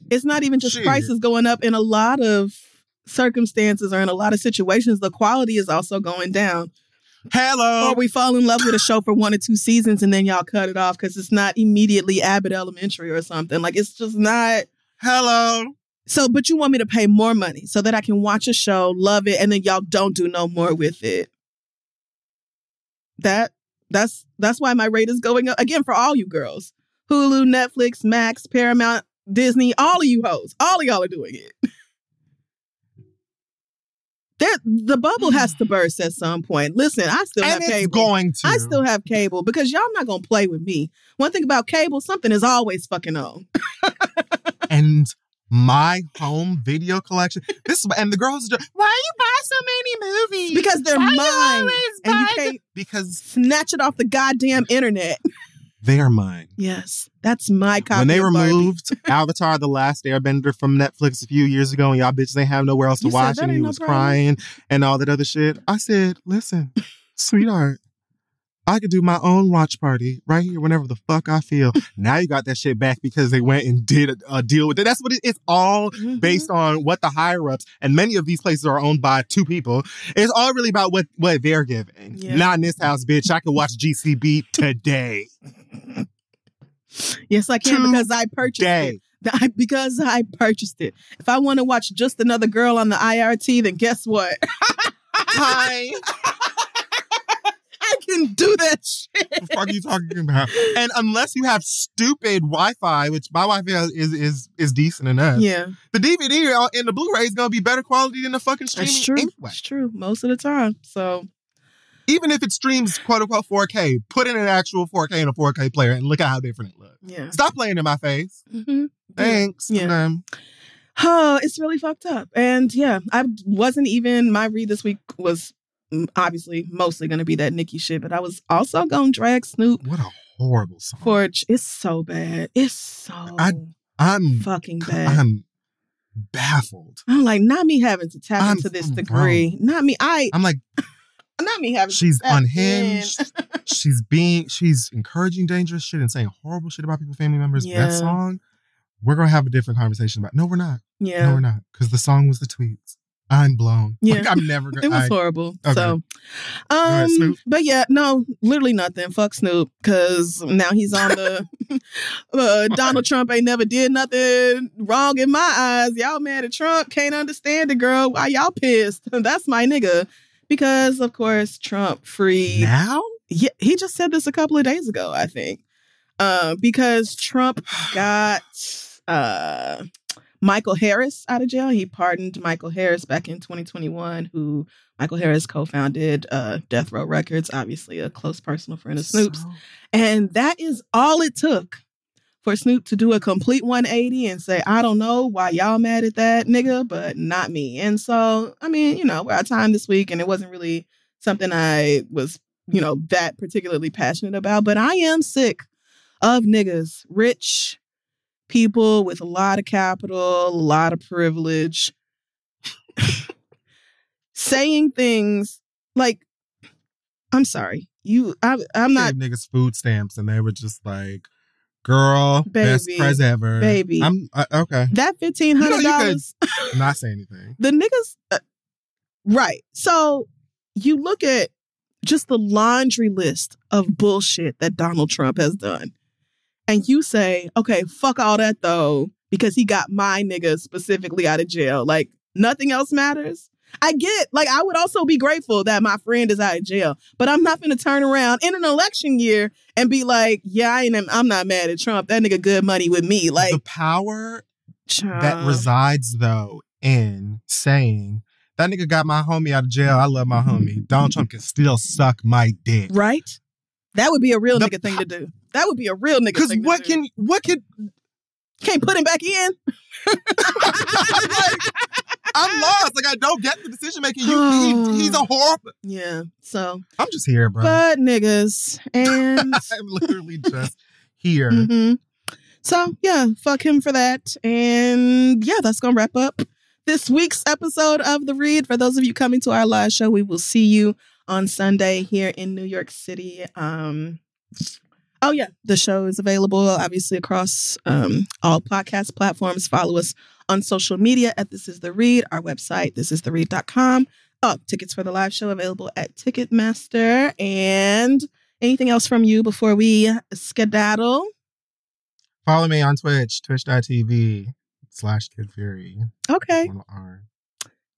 It's not even just
Shit.
prices going up in a lot of circumstances or in a lot of situations. The quality is also going down.
Hello.
Or we fall in love with a show for one or two seasons and then y'all cut it off because it's not immediately Abbott Elementary or something. Like it's just not.
Hello.
So, but you want me to pay more money so that I can watch a show, love it, and then y'all don't do no more with it. That that's that's why my rate is going up again for all you girls. Hulu, Netflix, Max, Paramount, Disney, all of you hoes, all of y'all are doing it. That the bubble has to burst at some point. Listen, I still
and
have
it's
cable.
going to.
I still have cable because y'all not gonna play with me. One thing about cable, something is always fucking on.
and my home video collection. This is and the girls are just, why you buy so many movies?
Because they're
Why you
mine.
always
And you can't
the-" because
snatch it off the goddamn internet.
they are mine.
Yes, that's my copy.
when they removed Avatar: The Last Airbender from Netflix a few years ago, and y'all bitches ain't have nowhere else to
You
watch, and he
no
was
problem.
crying and all that other shit. I said, "Listen, sweetheart, I could do my own watch party right here whenever the fuck I feel." now you got that shit back because they went and did a, a deal with it. That's what it, it's all
Mhm.
based on what the higher ups and many of these places are owned by two people. It's all really about what what they're giving.
Yeah.
Not in this house, bitch. I could watch GCB today.
Yes, I can because I purchased it. I, because I purchased it. If I want to watch just another girl on the IRT, then guess what?
Hi.
I can do that shit.
What the fuck are you talking about? And unless you have stupid Wi-Fi, which my Wi-Fi is is is decent enough,
Yeah,
the DVD and the Blu-ray is gonna be better quality than the fucking streaming
that's true.
anyway.
It's true most of the time. So
Even if it streams quote unquote 4K, put in an actual 4K and a 4K player and look at how different it looks.
yeah.
Stop playing in my face.
Mhm.
Thanks.
Yeah.
Um,
Oh, it's really fucked up. And yeah, I wasn't even my read this week was obviously mostly going to be that Nicki shit, but I was also going to drag Snoop
what a horrible song.
for it's so bad. It's so
I- I'm
fucking bad.
I'm baffled.
I'm like, not me having to tap
I'm
into this
so
degree. Not me. I
I'm like,
not me having
she's unhinged. she's being she's encouraging dangerous shit and saying horrible shit about people's family members.
Yeah.
That song, we're gonna have a different conversation about. No, we're not.
in.
No,
Yeah.
we're not. Because the song was the tweets. I'm blown.
Yeah.
Like, I'm never gonna.
It was
I,
horrible.
okay.
So, um,
Snoop.
but yeah, no, literally nothing. Fuck Snoop, because now he's on the uh, Donald Trump ain't never did nothing wrong in my eyes. Y'all mad at Trump? Can't understand it, girl. Why y'all pissed? That's my nigga. Because of course Trump free
now?
Yeah, he just said this a couple of days ago, I think. Uh, because Trump got uh, Michael Harris out of jail. He pardoned Michael Harris back in 2021, who Michael Harris co-founded uh, Death Row Records, obviously a close personal friend of Snoop's.
So-
And that is all it took for Snoop to do a complete 180 and say, I don't know why y'all mad at that nigga, but not me. And so, I mean, you know, we're out of time this week and it wasn't really something I was, you know, that particularly passionate about, but I am sick of niggas, rich people with a lot of capital, a lot of privilege, saying things like, I'm sorry, you, I, I'm not
gave niggas food stamps and they were just like, Girl, best
Baby.
prez ever.
Baby.
I'm uh, okay.
That fifteen hundred dollars.
Not say anything.
the niggas uh, right so you look at just the laundry list of bullshit that donald trump has done and you say okay fuck all that though because he got my nigga specifically out of jail like nothing else matters i get like i would also be grateful that my friend is out of jail but i'm not gonna turn around in an election year and be like yeah i ain't i'm not mad at trump that nigga good money with me like
the power that resides though in saying that nigga got my homie out of jail. I love my mm-hmm. homie. Donald Trump can still suck my dick.
Right? That would be a real
The
nigga thing to do. That would be a real nigga
Because what
do.
can what can
Can't put him back in.
I'm lost. Like I don't get the decision making. You he, he's a horrible.
Yeah. So,
I'm just here, bro.
but niggas. And
I'm literally just here.
mhm. so, yeah, fuck him for that. And yeah, that's going to wrap up this week's episode of The Read. For those of you coming to our live show, we will see you on Sunday here in New York City. Um, oh, yeah, the show is available obviously across um, all podcast platforms. Follow us on social media at This Is The Read, our website, thisistheread.com. Oh, tickets for the live show available at Ticketmaster. And anything else from you before we skedaddle?
Follow me on Twitch, twitch.tv slash Kid Fury.
Okay.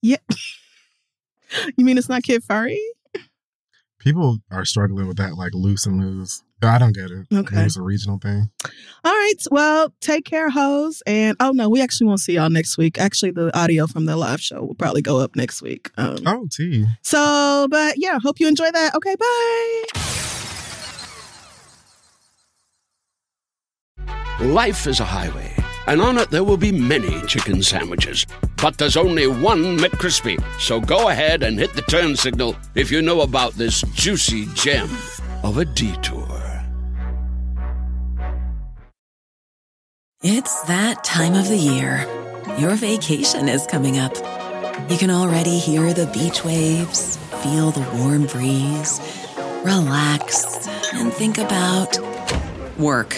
Yeah. you mean it's not Kid Furry?
People are struggling with that like loose and loose. I don't get it.
Okay.
Maybe It's a regional thing.
All right. Well, take care, hoes. And oh no, we actually won't see y'all next week. Actually, the audio from the live show will probably go up next week. Um,
Oh, T.
So, but yeah, hope you enjoy that. Okay, bye.
Life is a highway, and on it there will be many chicken sandwiches. But there's only one McCrispy. So go ahead and hit the turn signal if you know about this juicy gem of a detour.
It's that time of the year. Your vacation is coming up. You can already hear the beach waves, feel the warm breeze, relax, and think about work.